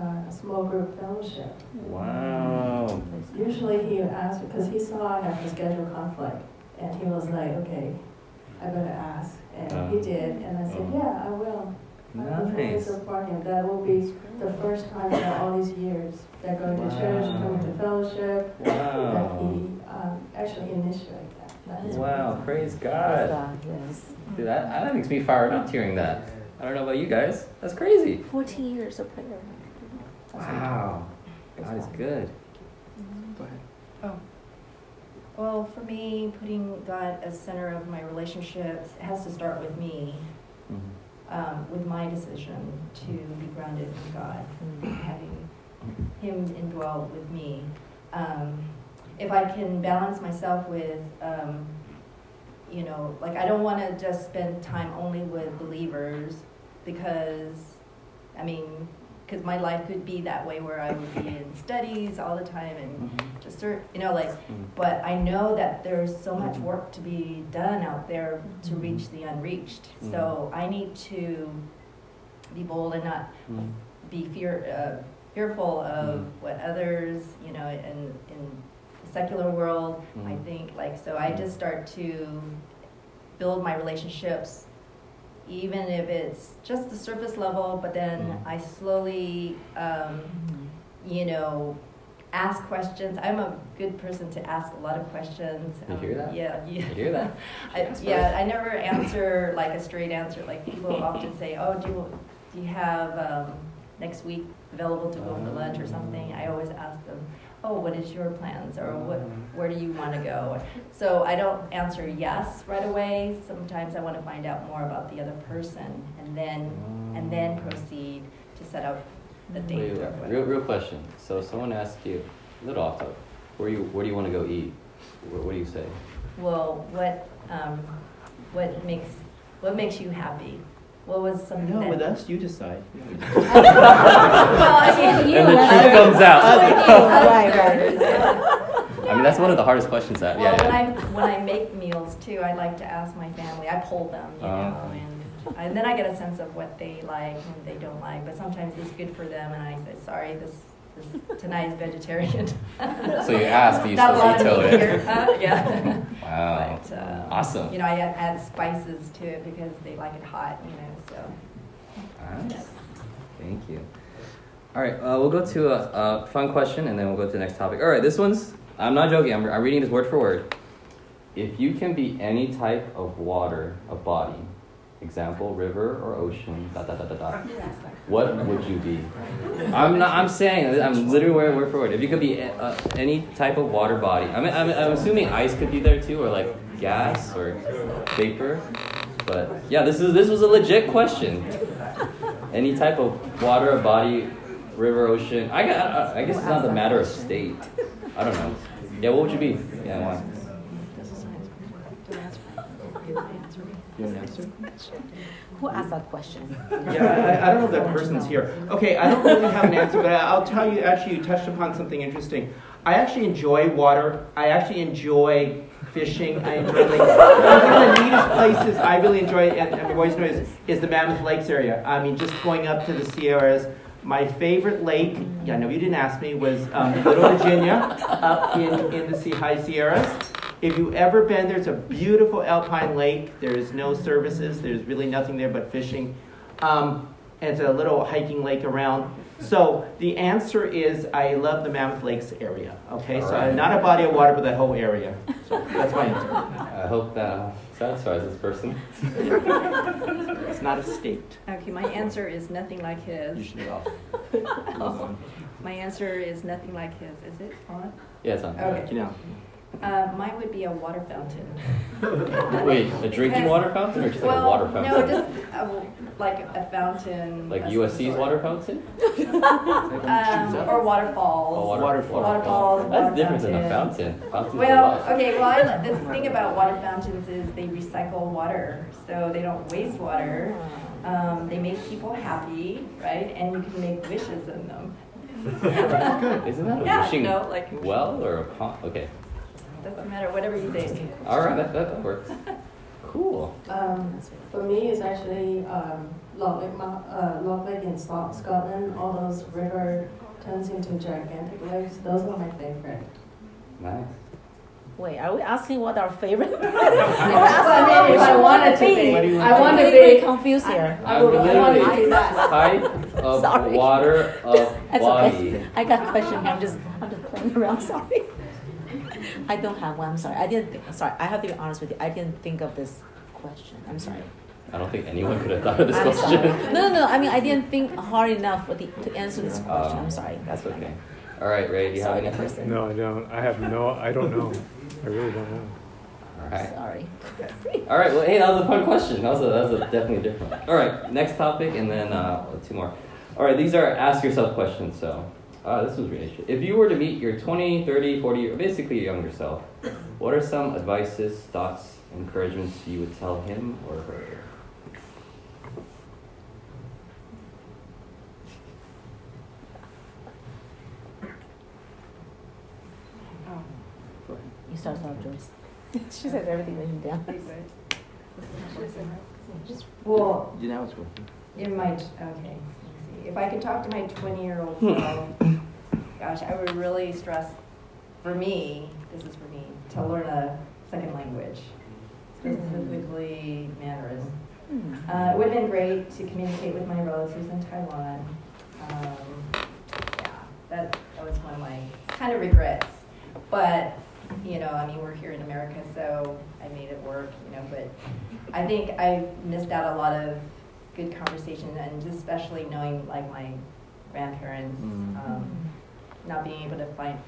a small group fellowship? Wow. Usually he asked because he saw I had a schedule conflict, and he was like, okay, I better ask, and he Oh. did, and I said, Oh. yeah, I will. I will fully Nice. support him. That will be the first time in all these years that going to church, Wow. coming to fellowship, wow. that he um, actually initiated that. That is Wow. amazing. Praise Praise God. God, yes. Dude, that, that makes me fired up hearing that. I don't know about you guys. That's crazy. 14 years of prayer. That's Wow. God is God. good. Go ahead. Oh. Well, for me, putting God as center of my relationships has to start with me, Mhm. um, with my decision to be grounded in God, and having Him indwell with me. Um, if I can balance myself with, um, you know, like I don't want to just spend time only with believers because, I mean, because my life could be that way where I would be in studies all the time and Mhm. just cert, you know, like, Mhm. but I know that there's so much work to be done out there to Mm-hmm. reach the unreached. So I need to be bold and not Mhm. be fear, uh, fearful of what others, you know, in, in the secular world, I think, like, so I just start to build my relationships, even if it's just the surface level, but then Mhm. I slowly, um, you know, ask questions. I'm a good person to ask a lot of questions. You Um, hear that? Yeah, yeah. You hear that? I, yeah, I never answer like a straight answer. Like people often say, "Oh, do you, do you have um, next week available to go for lunch or something?" I always ask them, "Oh, what is your plans or what? Where do you want to go?" So I don't answer yes right away. Sometimes I want to find out more about the other person and then and then proceed to set up the date. wait, or real, real question. So someone asked you, a little off topic, where you where do you want to go eat? What, what do you say? Well, what um, what makes what makes you happy? What was something No, that? with us, you decide. well, I mean, And the I- truth comes out. Right, right. I mean, that's one of the hardest questions that. Well, Yeah. when I yeah. when I make meals too, I like to ask my family. I poll them, you Uh-huh. know, and, and then I get a sense of what they like and they don't like. But sometimes it's good for them, and I say, sorry, this, this tonight is vegetarian. So you ask, do you Not still veto it? here, huh? Yeah. Wow. But, um, Awesome. You know, I add, add spices to it because they like it hot, you know. So Nice. yes. Thank you. All right, uh, we'll go to a, a fun question and then we'll go to the next topic. All right, this one's, I'm not joking, I'm, I'm reading this word for word. If you can be any type of water, a body, example, river or ocean, da da da da da, what would you be? I'm not, I'm saying, I'm literally for word. If you could be uh, any type of water body, I mean, I'm, I'm assuming ice could be there too, or like gas or vapor. But yeah, this is this was a legit question. Any type of water, body, river, ocean. I, gu- I, I guess it's not the matter of state. I don't know. Yeah, what would you be? Yeah, why? You have an answer? Who asked that question? Yeah, I, I don't know if that person's here. Okay, I don't really have an answer, but I'll tell you, actually, you touched upon something interesting. I actually enjoy water. I actually enjoy fishing. I enjoy lakes. One of the neatest places I really enjoy, and, and boys know, is, is the Mammoth Lakes area. I mean, just going up to the Sierras. My favorite lake, yeah, I know you didn't ask me, was um, Little Virginia up in, in the sea, high Sierras. If you've ever been there, it's a beautiful alpine lake. There's no services. There's really nothing there but fishing. Um, and it's a little hiking lake around. So the answer is I love the Mammoth Lakes area. Okay, so Alright. not a body of water, but that whole area. So that's my answer. I hope that satisfies this person. It's not a state. Okay, my answer is nothing like his. You should be off. Oh, My answer is nothing like his. Is it on? Yeah, it's on. Okay. You know. Uh, mine would be a water fountain. Wait, a drinking water fountain or just like well, a water fountain? no, just uh, like a fountain. like USC's water fountain? Um, or waterfalls. Oh, water, Waterfall. Waterfalls, That's water different than a fountain. fountain. Fountain's Well, okay, well, I, the thing about water fountains is they recycle water, so they don't waste water. Um, they make people happy, right? And you can make wishes in them. Isn't that a Yeah, wishing no, like, well or a pond? Okay. Doesn't matter, whatever you think. All right, that, that works. Cool. Um, for me, it's actually um, Loch Lake, uh, Loch in Scotland. All those river turns into gigantic lakes. Those are my favorite. Nice. Wait, are we asking what our favorite? Well, I mean, if I wanted to be, What want I to want I'm to be. confused here. I would I want to Literally. be that. Type of Sorry. water of That's body. okay. I got a question. I'm just, I'm just playing around. Sorry. I don't have one. I'm sorry. I didn't. Think, sorry. I have to be honest with you. I didn't think of this question. I'm sorry. I don't think anyone could have thought of this I'm question. sorry. No, no, no. I mean, I didn't think hard enough for the, to answer this question. Um, I'm sorry. That's okay. All right, Ray, do you have Sorry, anything? person. No, I don't. I have no, I don't know. I really don't know. All right. Sorry. All right. Well, hey, that was a fun question. That was a, that was a definitely a different. One. All right. Next topic, and then uh, two more. All right. These are ask yourself questions. So, uh, this was really interesting. If you were to meet your 20, 30, 40, or basically your younger self, what are some advices, thoughts, encouragements you would tell him or her? You start off, Joyce. she said everything written down. Well, You know it's working. It might, okay, let's see. If I could talk to my 20-year-old self, gosh, I would really stress, for me, this is for me, to learn a second language, specifically Mandarin. Hmm. Uh, it would have been great to communicate with my relatives in Taiwan. Um, yeah, that, that was one of my kind of regrets. But, you know, I mean, we're here in America, so I made it work, you know, but I think I missed out a lot of good conversations and just especially knowing like my grandparents, Mm. um, not being able to find,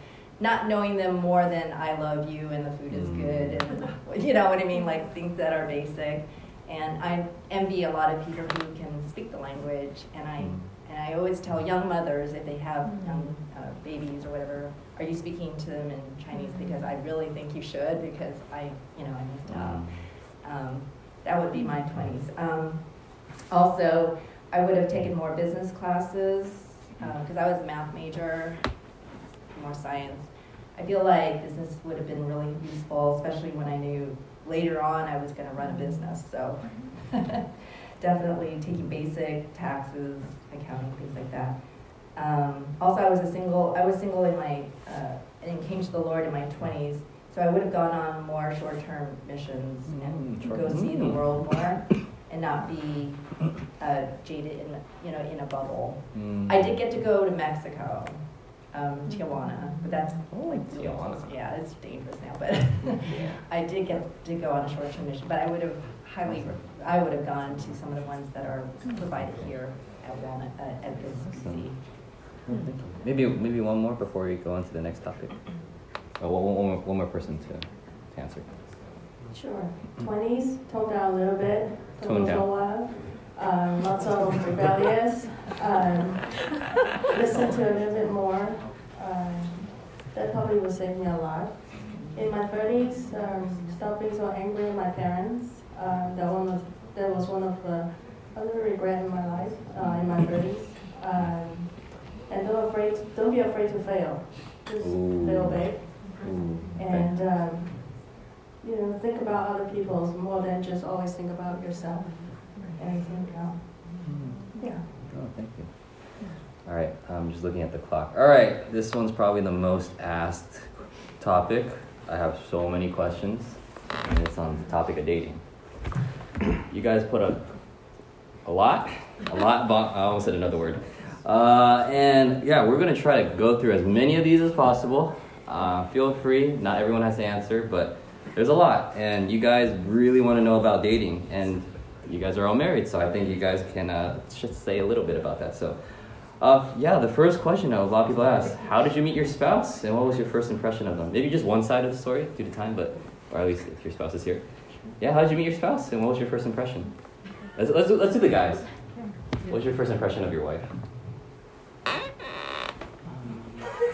not knowing them more than I love you and the food is Mm. good and you know what I mean, like things that are basic. And I envy a lot of people who can speak the language, and I Mm. and I always tell young mothers if they have Mm. young uh, babies or whatever, are you speaking to them in Chinese? Because I really think you should, because I, you know, I missed out. Um, Um, that would be my twenties. Um, Also, I would have taken more business classes because I was a math major, more science. I feel like business would have been really useful, especially when I knew later on I was going to run a business. So definitely taking basic taxes, accounting, things like that. Um, also, I was a single. I was single in my uh, and came to the Lord in my twenties. So I would have gone on more short-term missions and Mm, go see the world more, and not be uh, jaded in you know in a bubble. Mm. I did get to go to Mexico, um, Tijuana, but that's Oh, like Tijuana. Yeah, it's dangerous now, but I did get to go on a short-term mission. But I would have highly, I would have gone to some of the ones that are provided here at Walnut uh, at this Awesome. CC. Maybe maybe one more before we go on to the next topic. Oh, one, one, more, one more person to, to answer. Sure. Twenties, tone down a little bit. Tone Tone down. a Um, not so rebellious. Um, listen to a little bit more. Um, that probably will save me a lot. In my thirties, um, stop being so angry at my parents. Um, that one was that was one of the little regret in my life uh, in my thirties. Um, and don't afraid, don't be afraid to fail. Just Ooh. fail big. Ooh, And, um, you know, think about other people's more than just always think about yourself. And I um, yeah. Oh, thank you. All right, I'm just looking at the clock. All right, this one's probably the most asked topic. I have so many questions, and it's on the topic of dating. You guys put up a lot, a lot. Bo- I almost said another word. Uh, and yeah, we're gonna try to go through as many of these as possible. Uh, feel free. Not everyone has to answer, but there's a lot, and you guys really want to know about dating, and you guys are all married, so I think you guys can uh, just say a little bit about that. So, uh, yeah, the first question that a lot of people ask: How did you meet your spouse, and what was your first impression of them? Maybe just one side of the story due to time, but or at least if your spouse is here. Yeah, how did you meet your spouse, and what was your first impression? Let's let's do, let's do the guys. What was your first impression of your wife?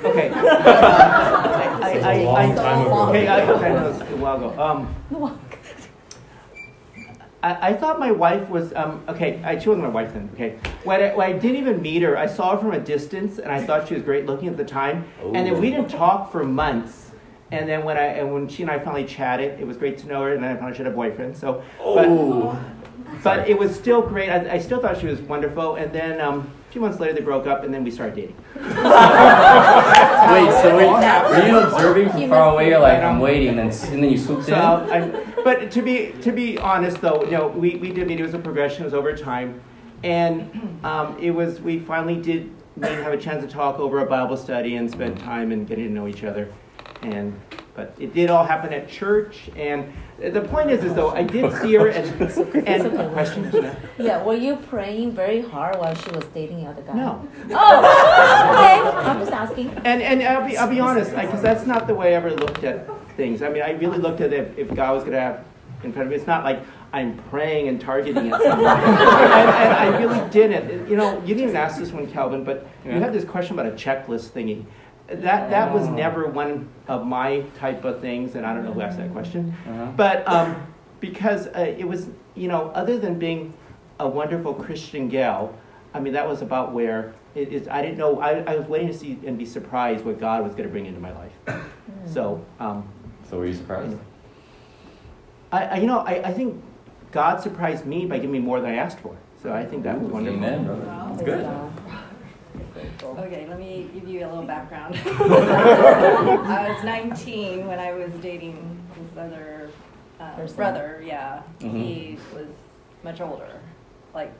Okay. I, I, It's a I, long I, time ago. Okay, I, okay, no, it's a while ago. Um, I, I thought my wife was um, okay. I, she wasn't my wife then. Okay, when I, when I didn't even meet her, I saw her from a distance, and I thought she was great looking at the time. And then we didn't talk for months. And then when I and when she and I finally chatted, it was great to know her. And then I found out she had a boyfriend. So, but, Oh. but it was still great. I, I still thought she was wonderful. And then um, a few months later, they broke up, and then we started dating. Wait, so were, were you observing from far away? You're like, I'm waiting, and then and then you swooped So, in. I, but to be to be honest, though, you know, we, we did meet. It was a progression. It was over time, and um, it was we finally did meet, have a chance to talk over a Bible study and spend time and getting to know each other, and but it did all happen at church. And the point is, is though, I did see her and and questions. Yeah, were you praying very hard while she was dating the other guy? No, Oh, okay. I'm just asking. and and I'll be I'll be honest, because that's not the way I ever looked at things. I mean, I really looked at it if God was going to have in front of me. It's not like I'm praying and targeting at someone. and, and I really didn't. You know, you didn't even ask this one, Calvin, but you had this question about a checklist thingy. That that was Oh. never one of my type of things, and I don't know who asked that question. Uh-huh. But um, because uh, it was, you know, other than being a wonderful Christian gal, I mean, that was about where it is. I didn't know. I, I was waiting to see and be surprised what God was going to bring into my life. So, um, So were you surprised? I, I, you know, I, I think God surprised me by giving me more than I asked for. So I think that was wonderful. Amen, brother. That's good. Okay, let me give you a little background. I was 19 when I was dating this other uh, brother. Yeah, Mhm. he was much older, like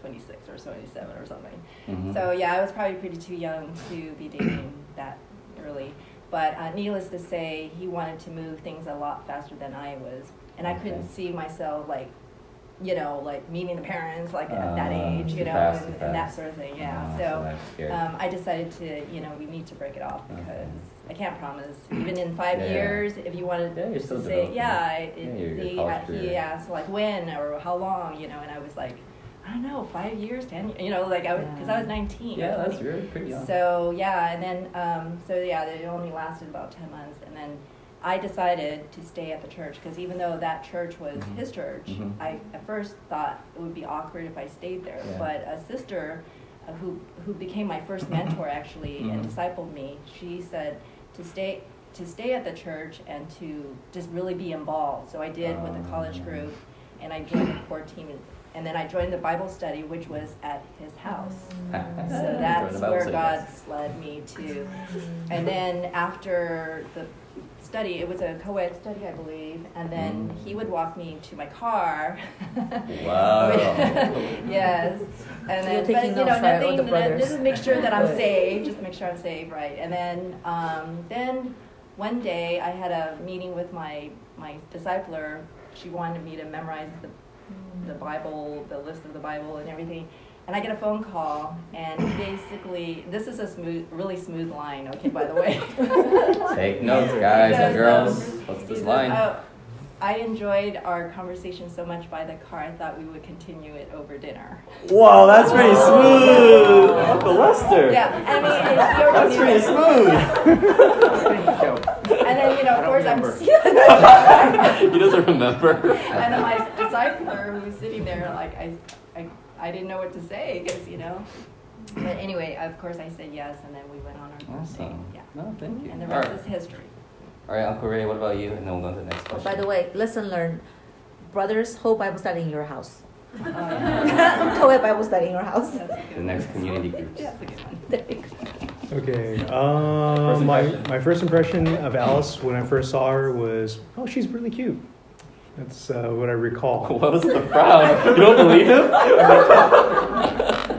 26 or 27 or something. Mhm. So yeah, I was probably pretty too young to be dating that early. But uh, needless to say, he wanted to move things a lot faster than I was, and I couldn't Okay. see myself like, you know, like meeting the parents like at that Ah, age, you know, fast, and, and that sort of thing. Yeah. Ah, so. that's. Um, I decided to, you know, we need to break it off Okay. because I can't promise. Even in five Yeah, years, if you wanted Yeah, you're to say, developing. yeah, I- Yeah, it, your- your he, uh, asked like when or how long, you know, and I was like, I don't know, five years, ten, you know, like I because I was nineteen. yeah, that's really pretty young. So yeah, and then um, so yeah, it only lasted about ten months, and then I decided to stay at the church because even though that church was Mhm. his church, Mhm. I at first thought it would be awkward if I stayed there. Yeah. But a sister uh, who who became my first mentor actually and Mhm. discipled me, she said to stay to stay at the church and to just really be involved. So I did with the college Ah. group, and I joined the core team, and then I joined the Bible study, which was at his house. So that's where. God's led me to. And then after the study, it was a co-ed study, I believe, and then Mm. he would walk me to my car. Wow. yes. And You're then, but you know, notes, right, of nothing, the no- just make sure that I'm Good. saved, just make sure I'm saved, right. And then, um, then one day I had a meeting with my, my discipler. She wanted me to memorize the, the Bible, the list of the Bible and everything. And I get a phone call, and basically, this is a smooth, really smooth line, okay, by the way. Take notes, guys and girls. um, What's this line? "Oh, I enjoyed our conversation so much by the car, I thought we would continue it over dinner. Wow, that's pretty smooth, Uncle Lester. Yeah, I mean, and he already That's knew pretty it. smooth. And then, you know, of don't course, I'm. he doesn't remember. and then my discipler who's sitting there, like, I, I, I didn't know what to say, because, you know. But anyway, of course, I said yes, and then we went on our first date. Yeah. No, thank you. And the rest right. is history. All right, Uncle Ray, what about you? And then we'll go to the next Oh, question. by the way, lesson learned. Brothers, whole Bible study in your house. Oh, yeah. Co-ed Bible study in your house. The next community group. That's a good one. There you go. Okay. Uh, First my my first impression of Alice when I first saw her was, oh, she's really cute. That's uh, what I recall. What was the frown? You don't believe him?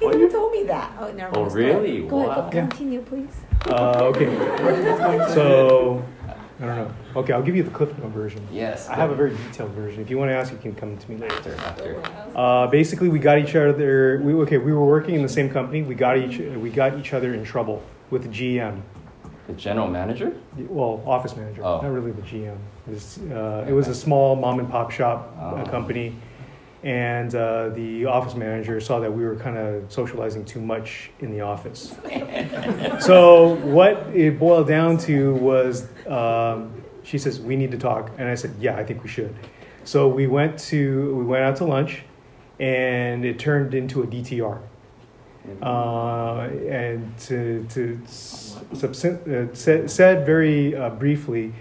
He never told me that. Oh, never Oh, really? Go ahead, Wow. go, continue, please. Uh, okay. So I don't know. Okay, I'll give you the Cliff Note version. Yes. I have a very detailed version. If you want to ask, you can come to me later. After, after. Uh, basically, we got each other. We okay. We were working in the same company. We got each. We got each other in trouble with the GM. The general manager? Well, office manager, Oh. not really the GM. It was, uh, it was a small mom and pop shop uh, Oh. company, and uh, the office manager saw that we were kind of socializing too much in the office. so what it boiled down to was, um, she says we need to talk, and I said, yeah, I think we should. So we went to we went out to lunch, and it turned into a DTR. Uh, and to, to uh, said, said very uh, briefly,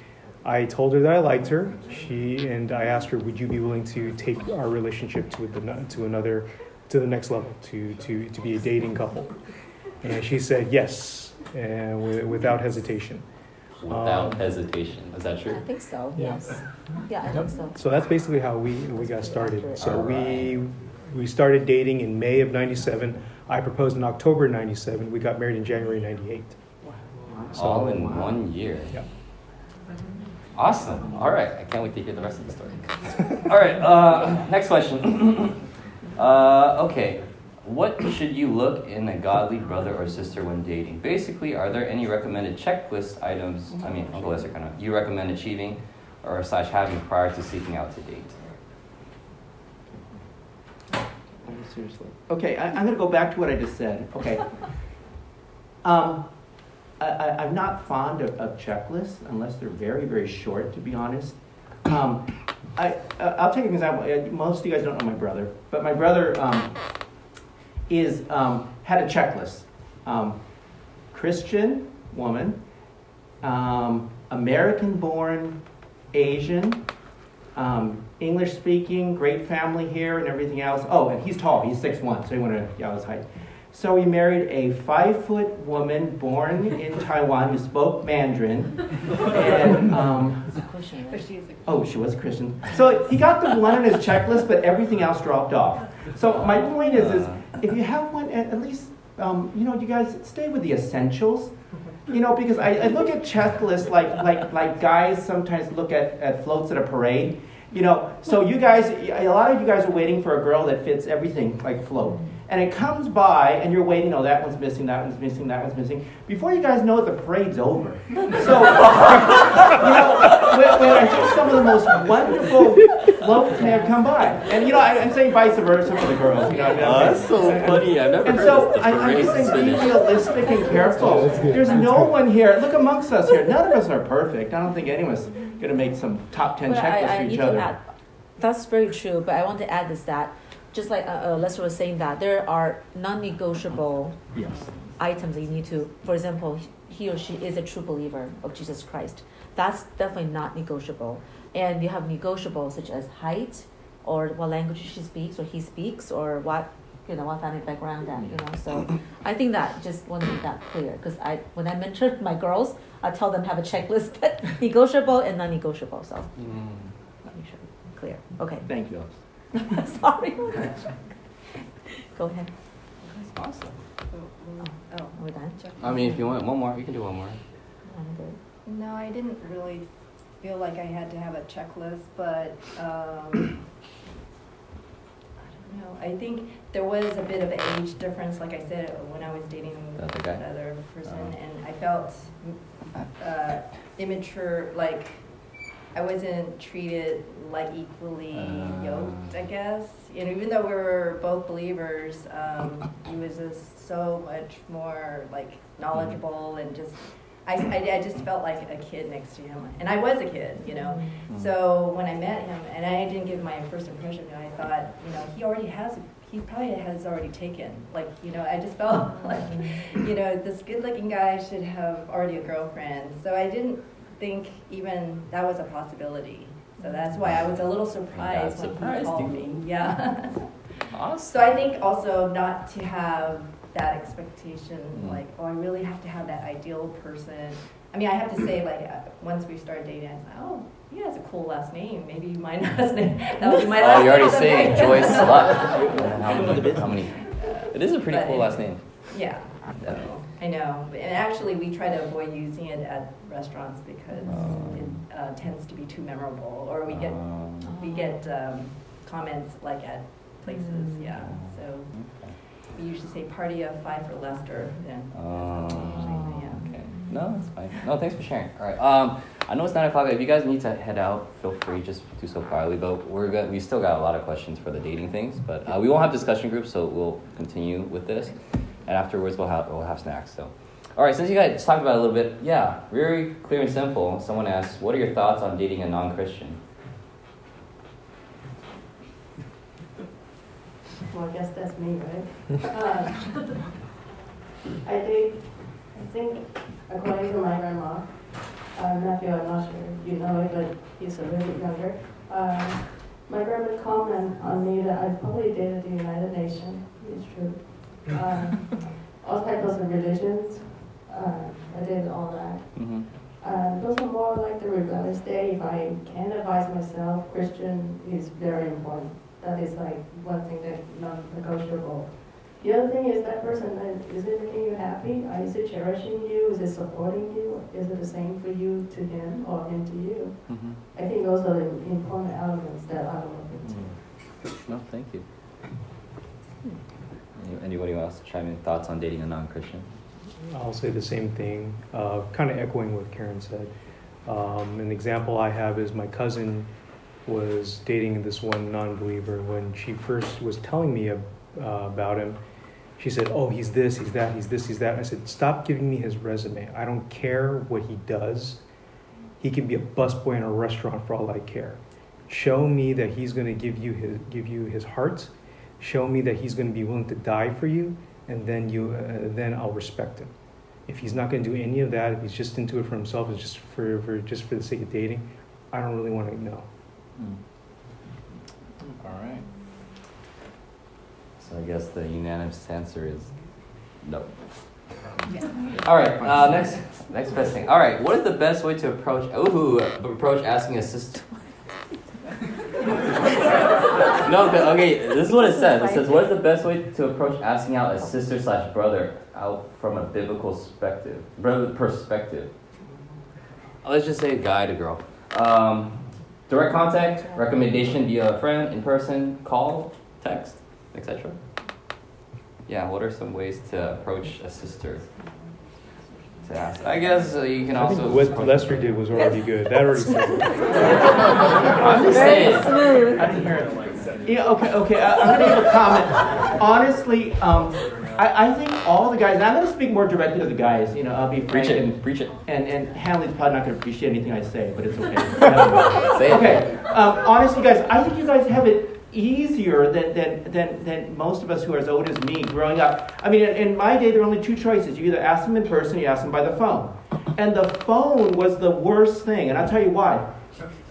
I told her that I liked her. She and I asked her, "Would you be willing to take our relationship to the to another to the next level, to to to be a dating couple?" And she said yes, and wi- without hesitation. Without Um, hesitation. Is that true? I think so, Yeah. yes. Yeah, I think so. So that's basically how we we got started. So Alright. we we started dating in May of '97. I proposed in October '97. We got married in January '98. So- All in one year. Yeah. Awesome. All right. I can't wait to hear the rest of the story. All right. Uh, next question. uh, okay. What should you look in a godly brother or sister when dating? Basically, are there any recommended checklist items? I mean, Uncle Lester kind of you recommend achieving or slash having prior to seeking out to date. Seriously. Okay, I, I'm going to go back to what I just said. Okay. Um, I, I'm not fond of, of checklists unless they're very, very short, to be honest. Um, I, uh, I'll take an example. Uh, Most of you guys don't know my brother, but my brother um, is um, had a checklist. Um, Christian woman, um, American-born Asian, um, English speaking, great family here, and everything else. Oh, and he's tall. He's 6'1", so he want to yeah, his height. So he married a five foot woman born in Taiwan who spoke Mandarin. And, um, she's a oh, she was a Christian. So he got the one on his checklist, but everything else dropped off. So my point is, is if you have one, at, at least, um, you know, you guys stay with the essentials. You know, because I, I look at checklists like, like, like guys sometimes look at, at floats at a parade. You know, so you guys, a lot of you guys are waiting for a girl that fits everything like a float. And it comes by, and you're waiting. Oh, that one's missing. That one's missing. That one's missing. Before you guys know it, the parade's over. So, you know, when, when I think some of the most wonderful floats have come by, and you know, I, I'm saying vice versa for the girls. You know, Oh, that's so funny. I've never and heard so this. The I, I'm just saying, be realistic and careful. There's no one here. Look amongst us here. None of us are perfect. I don't think anyone's going to make some top ten But I, checklists I for each other. add, that's very true, but I want to add is that, just like uh, uh, Lester was saying that, there are non-negotiable Yes. items that you need to, for example, he or she is a true believer of Jesus Christ. That's definitely not negotiable. And you have negotiables such as height, or what language she speaks or he speaks, or what you know what family background that you know. So I think that just want to make that clear because I when I mentor my girls, I tell them have a checklist, but negotiable and non-negotiable. So Mm. let me sure clear. Okay. Thank you. Sorry. Go ahead. That's Awesome. Oh, Are we done? I mean, if you want one more, you can do one more. No, I didn't really feel like I had to have a checklist, but um, I don't know. I think there was a bit of age difference, like I said, when I was dating The other another person, Oh. and I felt uh, immature, like I wasn't treated like equally Ah. yoked, I guess. And even though we were both believers, um, he was just so much more like knowledgeable and just. I, I, I just felt like a kid next to him, and I was a kid, you know. Mm. So when I met him, and I didn't give my first impression, I thought, you know, he already has, he probably has already taken. Like, you know, I just felt like, you know, this good-looking guy should have already a girlfriend. So I didn't think even that was a possibility. So that's why I was a little surprised when surprised he called you. me. Yeah. Awesome. so I think also not to have that expectation, Mm. like, oh, I really have to have that ideal person. I mean, I have to say, like, uh, once we started dating, I was like, oh, he has a cool last name. Maybe my last name, that would be my last Oh, name. you're already someday. saying Joyce Slut. And then how many? How many? It is a pretty But cool it- last name. Yeah, so, I know. And actually, we try to avoid using it at restaurants because Oh. it uh, tends to be too memorable, or we get, Um, we get um, comments like at places, Mm. yeah. So okay. we usually say party of five for Lester, then. Oh, Usually, yeah. okay. No, that's fine. No, thanks for sharing. All right. Um, I know it's nine o'clock. If you guys need to head out, feel free. Just do so quietly. But we're good. We still got a lot of questions for the dating things. But uh, we won't have discussion groups, so we'll continue with this. And afterwards, we'll have we'll have snacks. So, all right. Since you guys talked about it a little bit, yeah, very clear and simple. Someone asked, "What are your thoughts on dating a non-Christian?" Well, I guess that's me, right? Uh, I think, I think, according to my grandma, uh, nephew, I'm not sure you know it, but he's a little bit younger. Uh, my grandma commented on me that I probably dated the United Nations. It's true. Uh, all types of religions. Uh, I did all that. Mm-hmm. Uh, those are more like the rebellious day. If I can advise myself, Christian is very important. That is like one thing that non-negotiable. The other thing is that person, uh, is it making you happy? Is it cherishing you? Is it supporting you? Is it the same for you to him or him to you? Mm-hmm. I think those are the important elements that I will look into. No, thank you. Any- In thoughts on dating a non-Christian? I'll say the same thing, uh, kind of echoing what Karen said. Um, an example I have is my cousin was dating this one non-believer. When she first was telling me ab- uh, about him, she said, "Oh, he's this, he's that, he's this, he's that." I said, "Stop giving me his resume. I don't care what he does. He can be a busboy in a restaurant for all I care. Show me that he's going to give you his give you his heart. Show me that he's going to be willing to die for you, and then you uh, then I'll respect him. If he's not going to do any of that, if he's just into it for himself, it's just for, for just for the sake of dating, I don't really want to know." All right. So I guess the unanimous answer is no. All right. Uh, next, next best thing. All right. What is the best way to approach? Ooh, approach asking a sister. no. but- Okay. This is what it says. It says, "What is the best way to approach asking out a sister slash brother out from a biblical perspective? Brother perspective. Let's just say a guy to girl. Um, direct contact, recommendation via a friend, in person, call, text, etc. yeah, what are some ways to approach a sister? To ask. I guess uh, you can I also. think what approach- Lester did was already good. That already. I'm just saying. Smooth. I didn't hear it. Yeah, okay, okay, I- I'm gonna give a comment. Honestly, um, I, I think all the guys, and I'm gonna speak more directly to the guys, you know, I'll be Preach it. and, Preach it. and, and Hanley's probably not gonna appreciate anything I say, but it's okay. Say it. Okay, um, honestly, guys, I think you guys have it easier than, than, than, than most of us who are as old as me growing up. I mean, in, in my day, there were only two choices. You either ask them in person, or you ask them by the phone. And the phone was the worst thing, and I'll tell you why.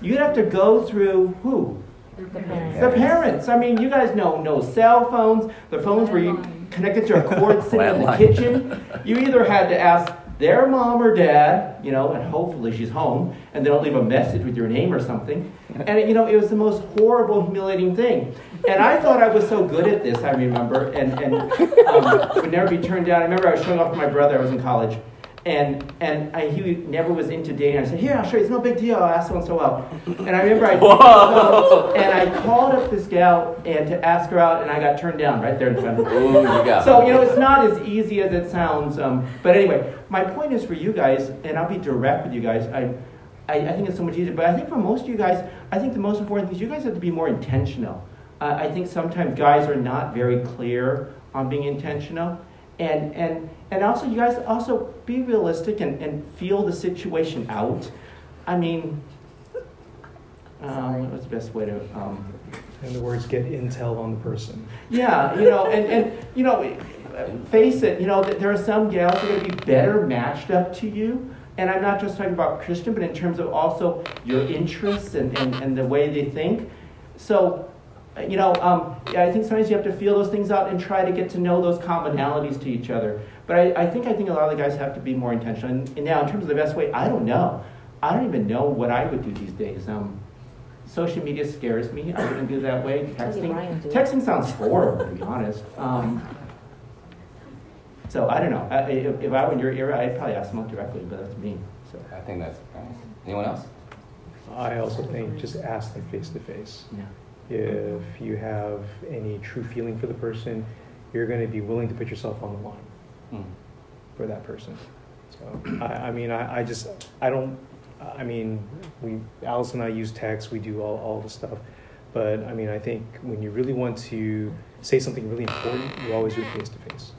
You'd have to go through who? The parents. The parents. I mean, you guys know no cell phones. The phones were connected to a cord sitting in the kitchen. You either had to ask their mom or dad, you know, and hopefully she's home, and they don't leave a message with your name or something. And you know, it was the most horrible, humiliating thing. And I thought I was so good at this. I remember, and and um, would never be turned down. I remember I was showing off to my brother. I was in college. And and I, he never was into dating. I said, "Here, I'll show you. It's no big deal. I'll ask so and so out." And I remember I Whoa. and I called up this gal and to ask her out, and I got turned down right there in front of her. Ooh, you got So you know, it's not as easy as it sounds. Um, but anyway, my point is for you guys, and I'll be direct with you guys. I, I, I think it's so much easier. But I think for most of you guys, I think the most important thing is you guys have to be more intentional. Uh, I think sometimes guys are not very clear on being intentional, and and and also you guys also be realistic and, and feel the situation out. I mean. Um, what's the best way to um, In other words, get intel on the person. yeah, you know, and, and you know, face it, you know, there are some gals that are going to be better matched up to you. And I'm not just talking about Christian, but in terms of also your interests and, and, and the way they think. So, you know, um, yeah, I think sometimes you have to feel those things out and try to get to know those commonalities to each other. But I, I think I think a lot of the guys have to be more intentional. And, and now, in terms of the best way, I don't know. I don't even know what I would do these days. Um, social media scares me. I wouldn't do that way. Texting, Ryan texting sounds horrible, to be honest. Um, so I don't know. I, if, if I were in your era, I'd probably ask them out directly, but that's me. So I think that's nice. Anyone else? I also think just ask them face to face. yeah. If you have any true feeling for the person, you're going to be willing to put yourself on the line Hmm. for that person. So I, I mean, I, I just I don't. I mean, we Alice and I use text. We do all all the stuff, but I mean, I think when you really want to say something really important, you always do face to face.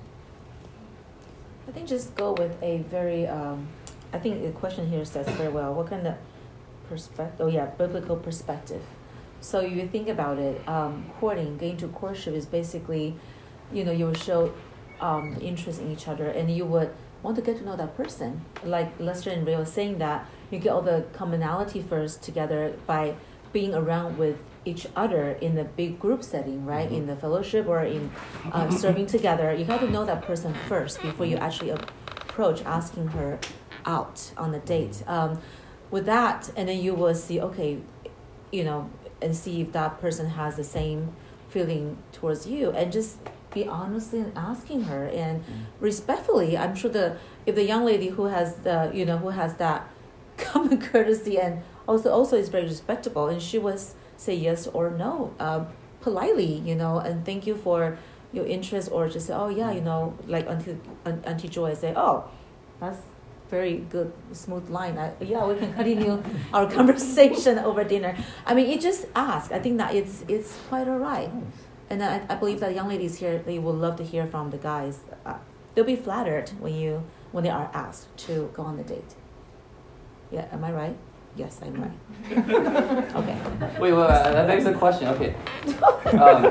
I think just go with a very, um, I think the question here says very well, what kind of perspective, oh yeah, biblical perspective. So you think about it, um, courting, getting to courtship is basically, you know, you will show um, interest in each other and you would want to get to know that person. Like Lester and Ray were saying that, you get all the commonality first together by being around with each other in a big group setting, right? In the fellowship or in uh, serving together. You got to know that person first before you actually approach asking her out on a date. Um, with that, and then you will see, okay, you know, and see if that person has the same feeling towards you, and just be honestly and asking her. And respectfully. I'm sure the if the young lady who has the you know who has that common courtesy and also also is very respectable, and she was say yes or no uh, politely, you know, and thank you for your interest, or just say, oh yeah, you know, like Auntie Aunt- Auntie Joy say, oh, that's very good smooth line. I, yeah, we can continue our conversation over dinner. I mean, you just ask. I think that it's it's quite alright, and I, I believe that young ladies here they will love to hear from the guys. Uh, they'll be flattered when you when they are asked to go on the date. Yeah, am I right? Yes, I'm right. okay. Wait, wait, wait, that begs a question. Okay, um,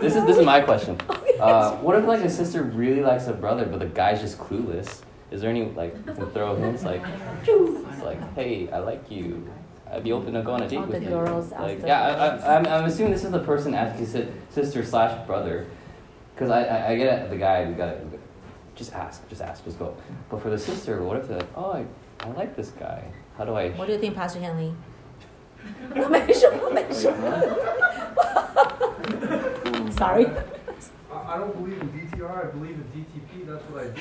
this is this is my question. Uh, what if like a sister really likes a brother, but the guy's just clueless? Is there any like you can throw hints like, like, hey, I like you. I'd be open to go on a date All with the you. girls ask Like, their yeah, I, questions. I, I'm, I'm assuming this is the person asking si- sister slash brother, because I, I I get it. The guy, we got just ask, just ask, just go. But for the sister, what if they're like, oh, I, I like this guy. How do I? What do you think, Pastor Henley? 我没说，我没说。Sorry. I, I don't believe in DTR, I believe in DTP, that's what I do.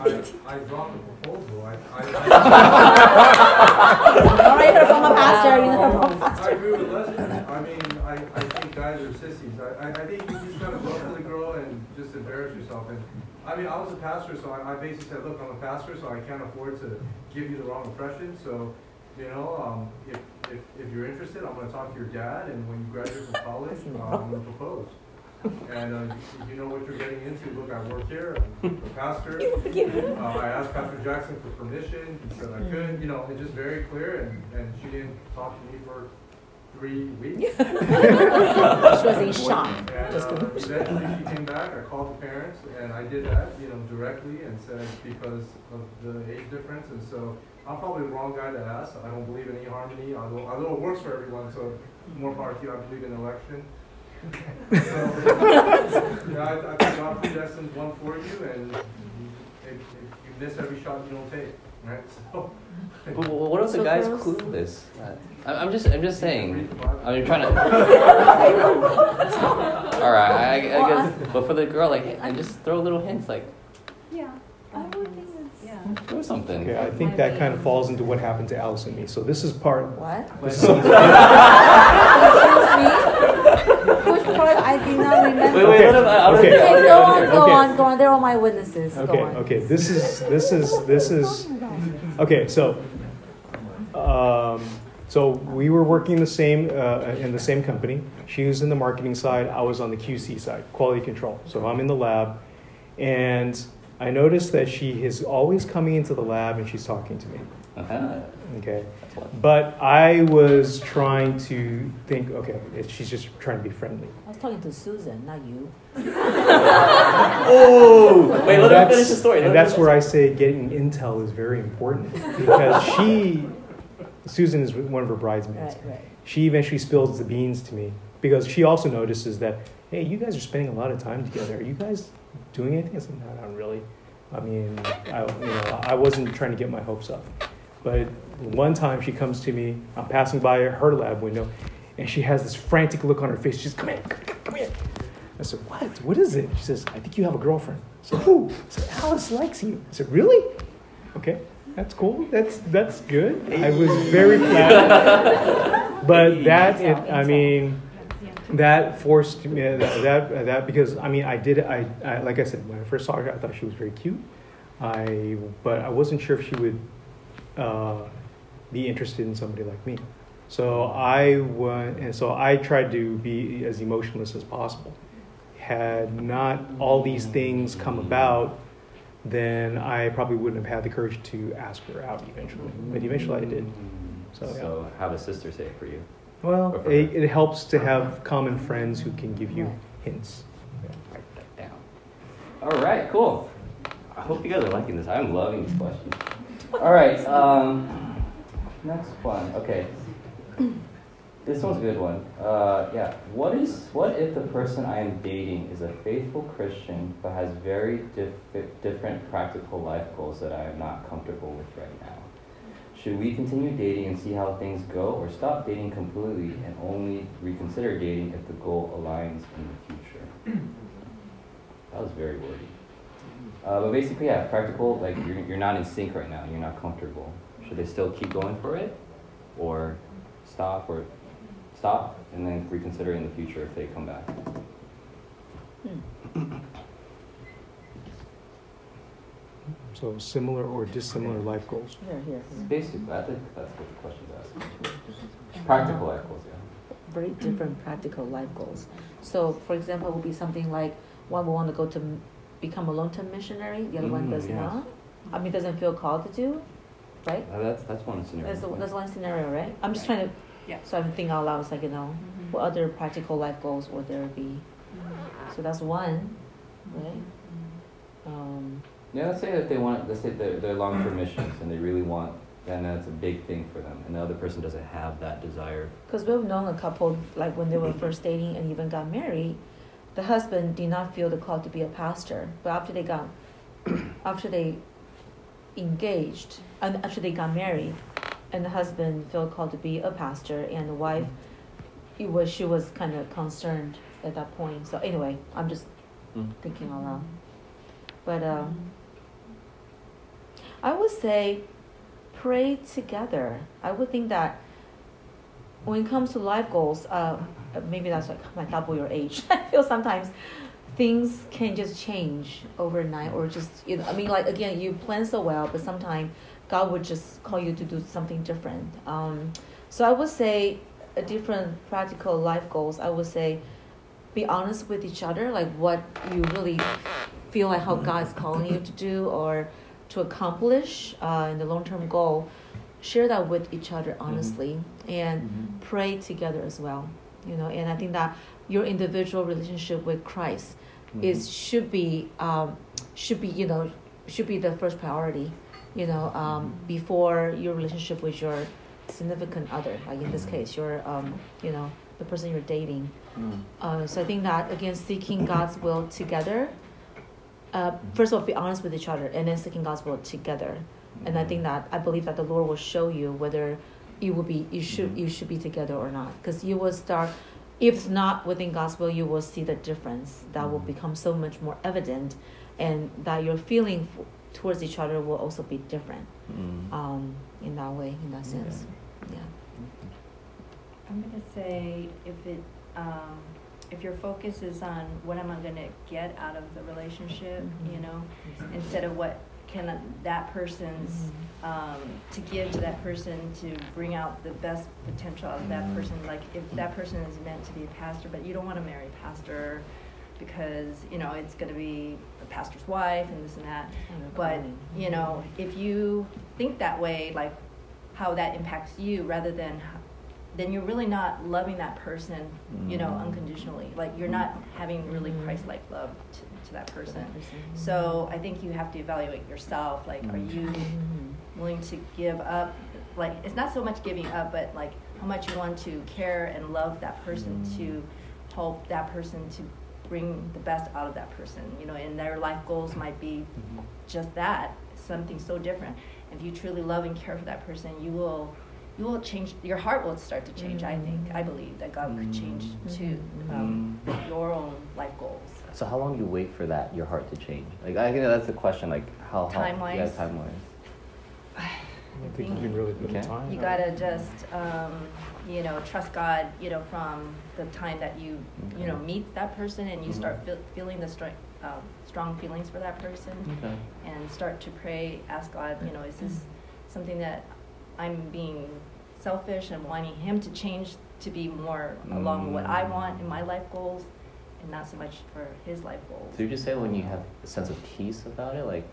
I, I, I dropped a proposal, I, I, All right, heard from a pastor. You know, from a I pastor. agree with Leslie, I mean, I, I think guys are sissies, I, I, I think you just gotta go up to the girl and just embarrass yourself. And I mean, I was a pastor, so I, I basically said, look, I'm a pastor, so I can't afford to give you the wrong impression. So, you know, um, if, if, if you're interested, I'm gonna talk to your dad, and when you graduate from college, uh, I'm gonna propose. And uh, you, you know what you're getting into. Look, I work here. I'm a pastor. Uh, I asked Pastor Jackson for permission. He said I could. You know, it's just very clear. And, and she didn't talk to me for three weeks. She was in shock. And Just uh, eventually she came back, I called the parents, and I did that, you know, directly, and said because of the age difference, and so I'm probably the wrong guy to ask, I don't believe in eHarmony, although, although it works for everyone, so more power to you, I believe in election. So, yeah, I, I think God predestined one for you, and you, if, if you miss every shot you don't take, right, so. But what if the guy's girls- clueless? I- I'm just, I'm just saying. Read the Bible. I mean, trying to. All right, I, I guess. But for the girl, like, and just throw little hints, like, Yeah, I would think it's, yeah. do something. Okay, I think that kind of falls into what happened to Alice and me. So this is part. What? This is Excuse me? Which part I did not remember? Wait, wait, let him. I, I wanna Okay. Okay, go on, go Okay. on, go on. They're all my witnesses. Go Okay, on. okay. This is this is this is okay. So, um, so we were working the same uh, in the same company. She was in the marketing side. I was on the QC side, quality control. So I'm in the lab, and I noticed that she is always coming into the lab and she's talking to me. Uh-huh. Okay. That's one. But I was trying to think, okay, it- she's just trying to be friendly. I was talking to Susan, not you. Oh! Wait, let him That's- finish the story. let And that's where I say getting intel is very important because she, Susan is one of her bridesmaids. Right, right. She eventually spills the beans to me because she also notices that, hey, you guys are spending a lot of time together. Are you guys doing anything? I said, no, not really. I mean, I, you know, I wasn't trying to get my hopes up. But one time she comes to me, I'm passing by her lab window, and she has this frantic look on her face. She's, come here, come here, come here. I said, what? What is it? She says, I think you have a girlfriend. I said, who? I said, Alice likes you. I said, really? Okay, that's cool. That's that's good. I was very flattered. But that, it, I mean, that forced me that, that that because I mean I did I, I like I said when I first saw her I thought she was very cute. I but I wasn't sure if she would uh, be interested in somebody like me. So I went and so I tried to be as emotionless as possible. Had not all these things come about, then I probably wouldn't have had the courage to ask her out eventually. But eventually I did. So, So, yeah. have a sister say it for you. Well, for it, it helps to have common friends who can give you hints. Write that down. All right, cool. I hope you guys are liking this. I'm loving these questions. All right, um, next one. Okay, this one's a good one. Uh, yeah. What is what if the person I am dating is a faithful Christian but has very diff- different practical life goals that I am not comfortable with right now? Should we continue dating and see how things go, or stop dating completely and only reconsider dating if the goal aligns in the future? That was very wordy. Uh, but basically, yeah, practical, like you're, you're not in sync right now, you're not comfortable. Should they still keep going for it? Or stop, or stop and then reconsider in the future if they come back? So similar or dissimilar life goals. Here, here. Basically, I think that's what the question's asking. Practical life goals, yeah. Very different practical life goals. So, for example, it would be something like one will want to go to become a long-term missionary, the other one Mm, does yes. not. I mean, doesn't feel called to do, right? Uh, that's, that's one scenario. That's, the, that's one scenario, right? I'm just trying to, Yeah. so I'm thinking out loud, it's like, you know, what other practical life goals would there be? So that's one, right? Um, Yeah, let's say if they want, let's say they're, they're long-term missions and they really want, and that's a big thing for them, and the other person doesn't have that desire. Because we've known a couple, like when they were first dating and even got married, the husband did not feel the call to be a pastor. But after they got, after they engaged, and after they got married, and the husband felt called to be a pastor, and the wife, it was she was kind of concerned at that point. So anyway, I'm just Mm. thinking out loud. But um, I would say pray together. I would think that when it comes to life goals, uh, maybe that's like my double your age. I feel sometimes things can just change overnight or just you know i mean like again you plan so well but sometimes god would just call you to do something different um, so i would say a different practical life goals i would say be honest with each other like what you really feel like how god is calling you to do or to accomplish uh, in the long-term goal share that with each other honestly and Mhm. pray together as well you know and i think that your individual relationship with christ Mhm. is should be um, should be you know should be the first priority you know um, before your relationship with your significant other like in this case your um, you know the person you're dating. Mm. uh, so i think that again seeking god's will together uh, first of all be honest with each other and then seeking god's will together. And i think that i believe that the lord will show you whether you will be you should Mhm. you should be together or not. Because you will start if not within God's will, you will see the difference. That will become so much more evident, and that your feeling towards each other will also be different. Mm. Um, in that way, in that Okay. sense, yeah. I'm gonna say if it, um, if your focus is on what am I gonna get out of the relationship, you Mhm. know, instead of what can that person's, um, to give to that person to bring out the best potential of that Mhm. person. Like if that person is meant to be a pastor, but you don't want to marry a pastor because you know it's going to be the pastor's wife and this and that. But you know, if you think that way, like how that impacts you, rather than then you're really not loving that person, you know, Mm. unconditionally. Like you're not having really Mhm. Christ-like love to, to that person. Mm-hmm. So I think you have to evaluate yourself. Like, are you willing to give up? Like, it's not so much giving up, but like how much you want to care and love that person to help that person to bring the best out of that person. You know, and their life goals might be Mhm. just that, something so different. If you truly love and care for that person, you will you will change your heart will start to change, I think. I believe that God could change too um, your own life goals. So how long do you wait for that your heart to change? Like I think that's the question. Like how how Time-wise? Yeah, time wise. I don't think you can really put Okay. time. You gotta just, um, you know, trust God, you know, from the time that you, you know, meet that person and you Mhm. start feel, feeling the strong, um, strong feelings for that person Okay. and start to pray, ask God, you know, is this something that I'm being selfish and wanting Him to change to be more along what I want in my life goals and not so much for His life goals? So you just say when you have a sense of peace about it, like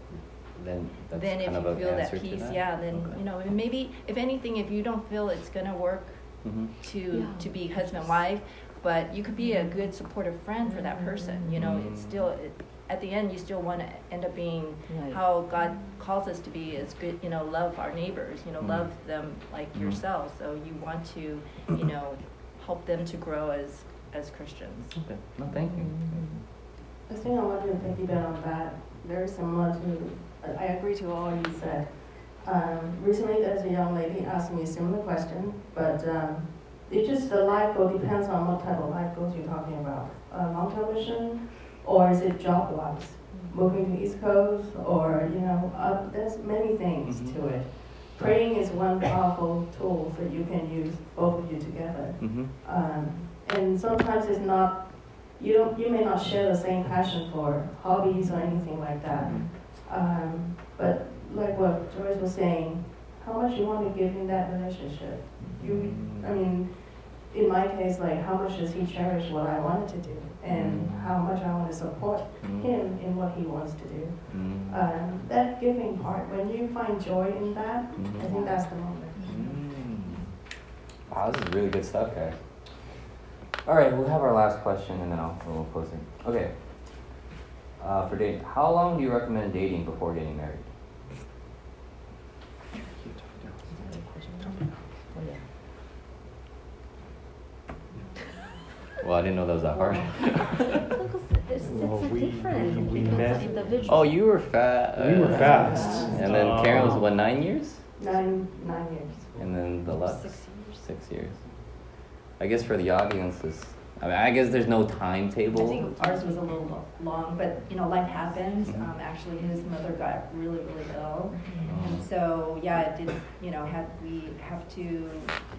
then that's then if kind of you feel that to peace, that? yeah, then Okay. you know, and maybe if anything, if you don't feel it's gonna work Mhm. to Yeah. to be husband wife, but you could be a good supportive friend for that person. You know, it's Mm. still it, at the end you still want to end up being Right. how God calls us to be is good. You know, love our neighbors. You know, Mm. love them like Mm. yourself. So you want to, you know, help them to grow as as Christians. Okay. No, thank you. The thing I wanted to piggyback on that, very similar to, I agree to all you said. Um, recently, there's a young lady asked me a similar question, but um, it just the life goal depends on what type of life goals you're talking about. Uh, long-term mission, or is it job-wise? Moving to East Coast, or you know, uh, there's many things Mhm. to it. Praying is one powerful tool that you can use both of you together. Mm-hmm. Um, and sometimes it's not, you don't, you may not share the same passion for hobbies or anything like that. Um, but like what Joyce was saying, how much you want to give in that relationship. You, I mean, in my case, like how much does he cherish what I wanted to do, and how much I want to support him in what he wants to do. Mm-hmm. Um, that giving part, when you find joy in that, I think that's the moment. Mm. Wow, this is really good stuff, guys. All right, we'll have our last question and then I'll we'll close it. Okay. Uh, for dating, how long do you recommend dating before getting married? Oh, yeah. Well, I didn't know that was that hard. It's, it's Well, we- different. we- we met- oh, you were fast. We were fast. And then Karen was what nine years, Nine, nine years. and then the last Six years. Six years. I guess for the audiences. I mean, I guess there's no timetable. I think ours was a little long, but you know, life happens. Mhm. Um, actually, his mother got really, really ill, Oh. and so yeah, it did. You know, had we have to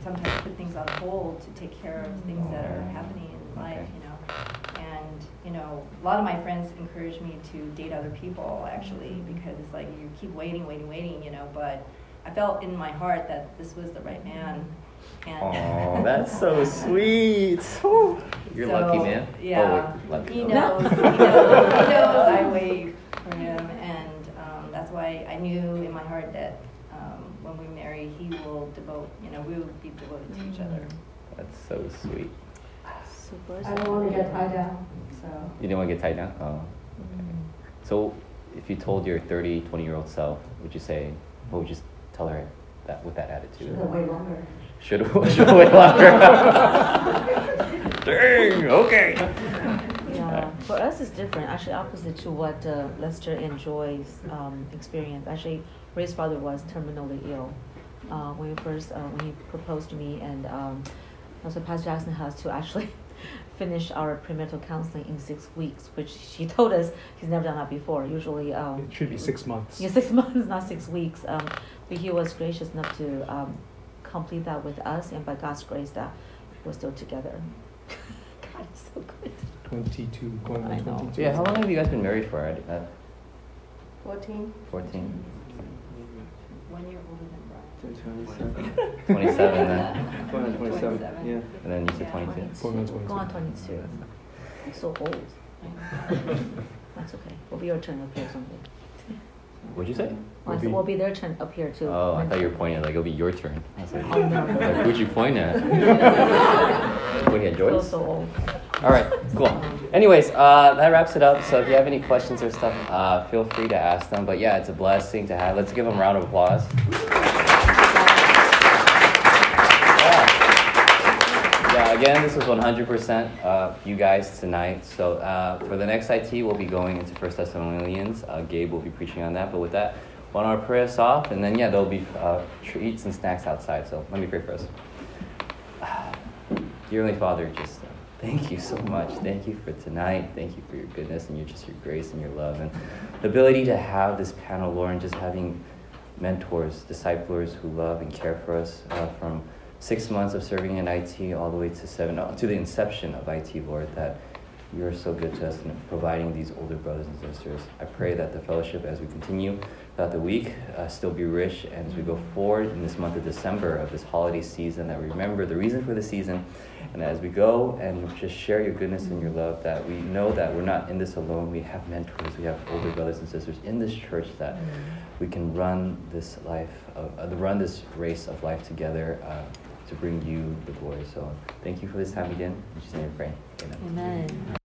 sometimes put things on hold to take care of things that are happening in life. Okay. You know, and And, you know, a lot of my friends encourage me to date other people actually because it's like you keep waiting, waiting, waiting, you know, but I felt in my heart that this was the right man. And Oh, that's so sweet. Whew. You're lucky, man. Yeah. Oh, lucky. He knows, he knows, he knows I wait for him, and um, that's why I knew in my heart that um, when we marry, he will devote, you know, we will be devoted to each other. That's so sweet. Super. I don't want to get tied down. So, You didn't want to get tied down? Oh. So, if you told your 30, 20 year old self, would you say, what would you s- tell her that with that attitude? Should have waited longer. Should have should wait longer. Dang, okay. Yeah, for us it's different. Actually, opposite to what uh, Lester and Joy's um, experience. Actually, Ray's father was terminally ill uh, when we first uh, when he proposed to me, and um, also Pastor Jackson has to actually finish our premarital counseling in six weeks, which she told us he's never done that before. Usually, um, It should be six months. yeah, six months, not six weeks. Um, but he was gracious enough to um, complete that with us, and by God's grace, that we're still together. God is so good. 22, going I on know. 22. Yeah, how long have you guys been married for? Uh, 14, 14? one year older than Brian. 27. 27 then. Going on 27. 27. Yeah. And then you said Yeah. 22. Going on Go on 22. 22. I'm so old. That's okay. Will be your turn up here someday. What'd you say? Oh, I said, will be their turn up here too. Oh, I thought you were pointing at like it'll be your turn. I was like, Oh, no. like who'd you point at? Pointing at Feel Joyce? so old. All right, cool. Anyways, uh, that wraps it up. So if you have any questions or stuff, uh, feel free to ask them. But yeah, it's a blessing to have. Let's give them a round of applause. Yeah. Yeah, again, this was 100% uh, you guys tonight. So uh, for the next IT, we'll be going into First Thessalonians. Uh, Gabe will be preaching on that. But with that, why don't I pray us off? And then, yeah, there'll be uh, treats and snacks outside. So let me pray for us. Dear Heavenly Father, just uh, thank you so much. Thank you for tonight. Thank you for your goodness and your just your grace and your love and the ability to have this panel, Lord, and just having mentors, disciplers who love and care for us uh, from six months of serving in IT all the way to seven, uh, to the inception of IT, board that you are so good to us in providing these older brothers and sisters. I pray that the fellowship, as we continue throughout the week, uh, still be rich, and as we go forward in this month of December of this holiday season, that we remember the reason for the season, and as we go and just share your goodness and your love, that we know that we're not in this alone. We have mentors, we have older brothers and sisters in this church that we can run this life, of, uh, run this race of life together uh, to bring you the glory. So thank you for this time again. In Jesus' name we pray. Amen. Amen.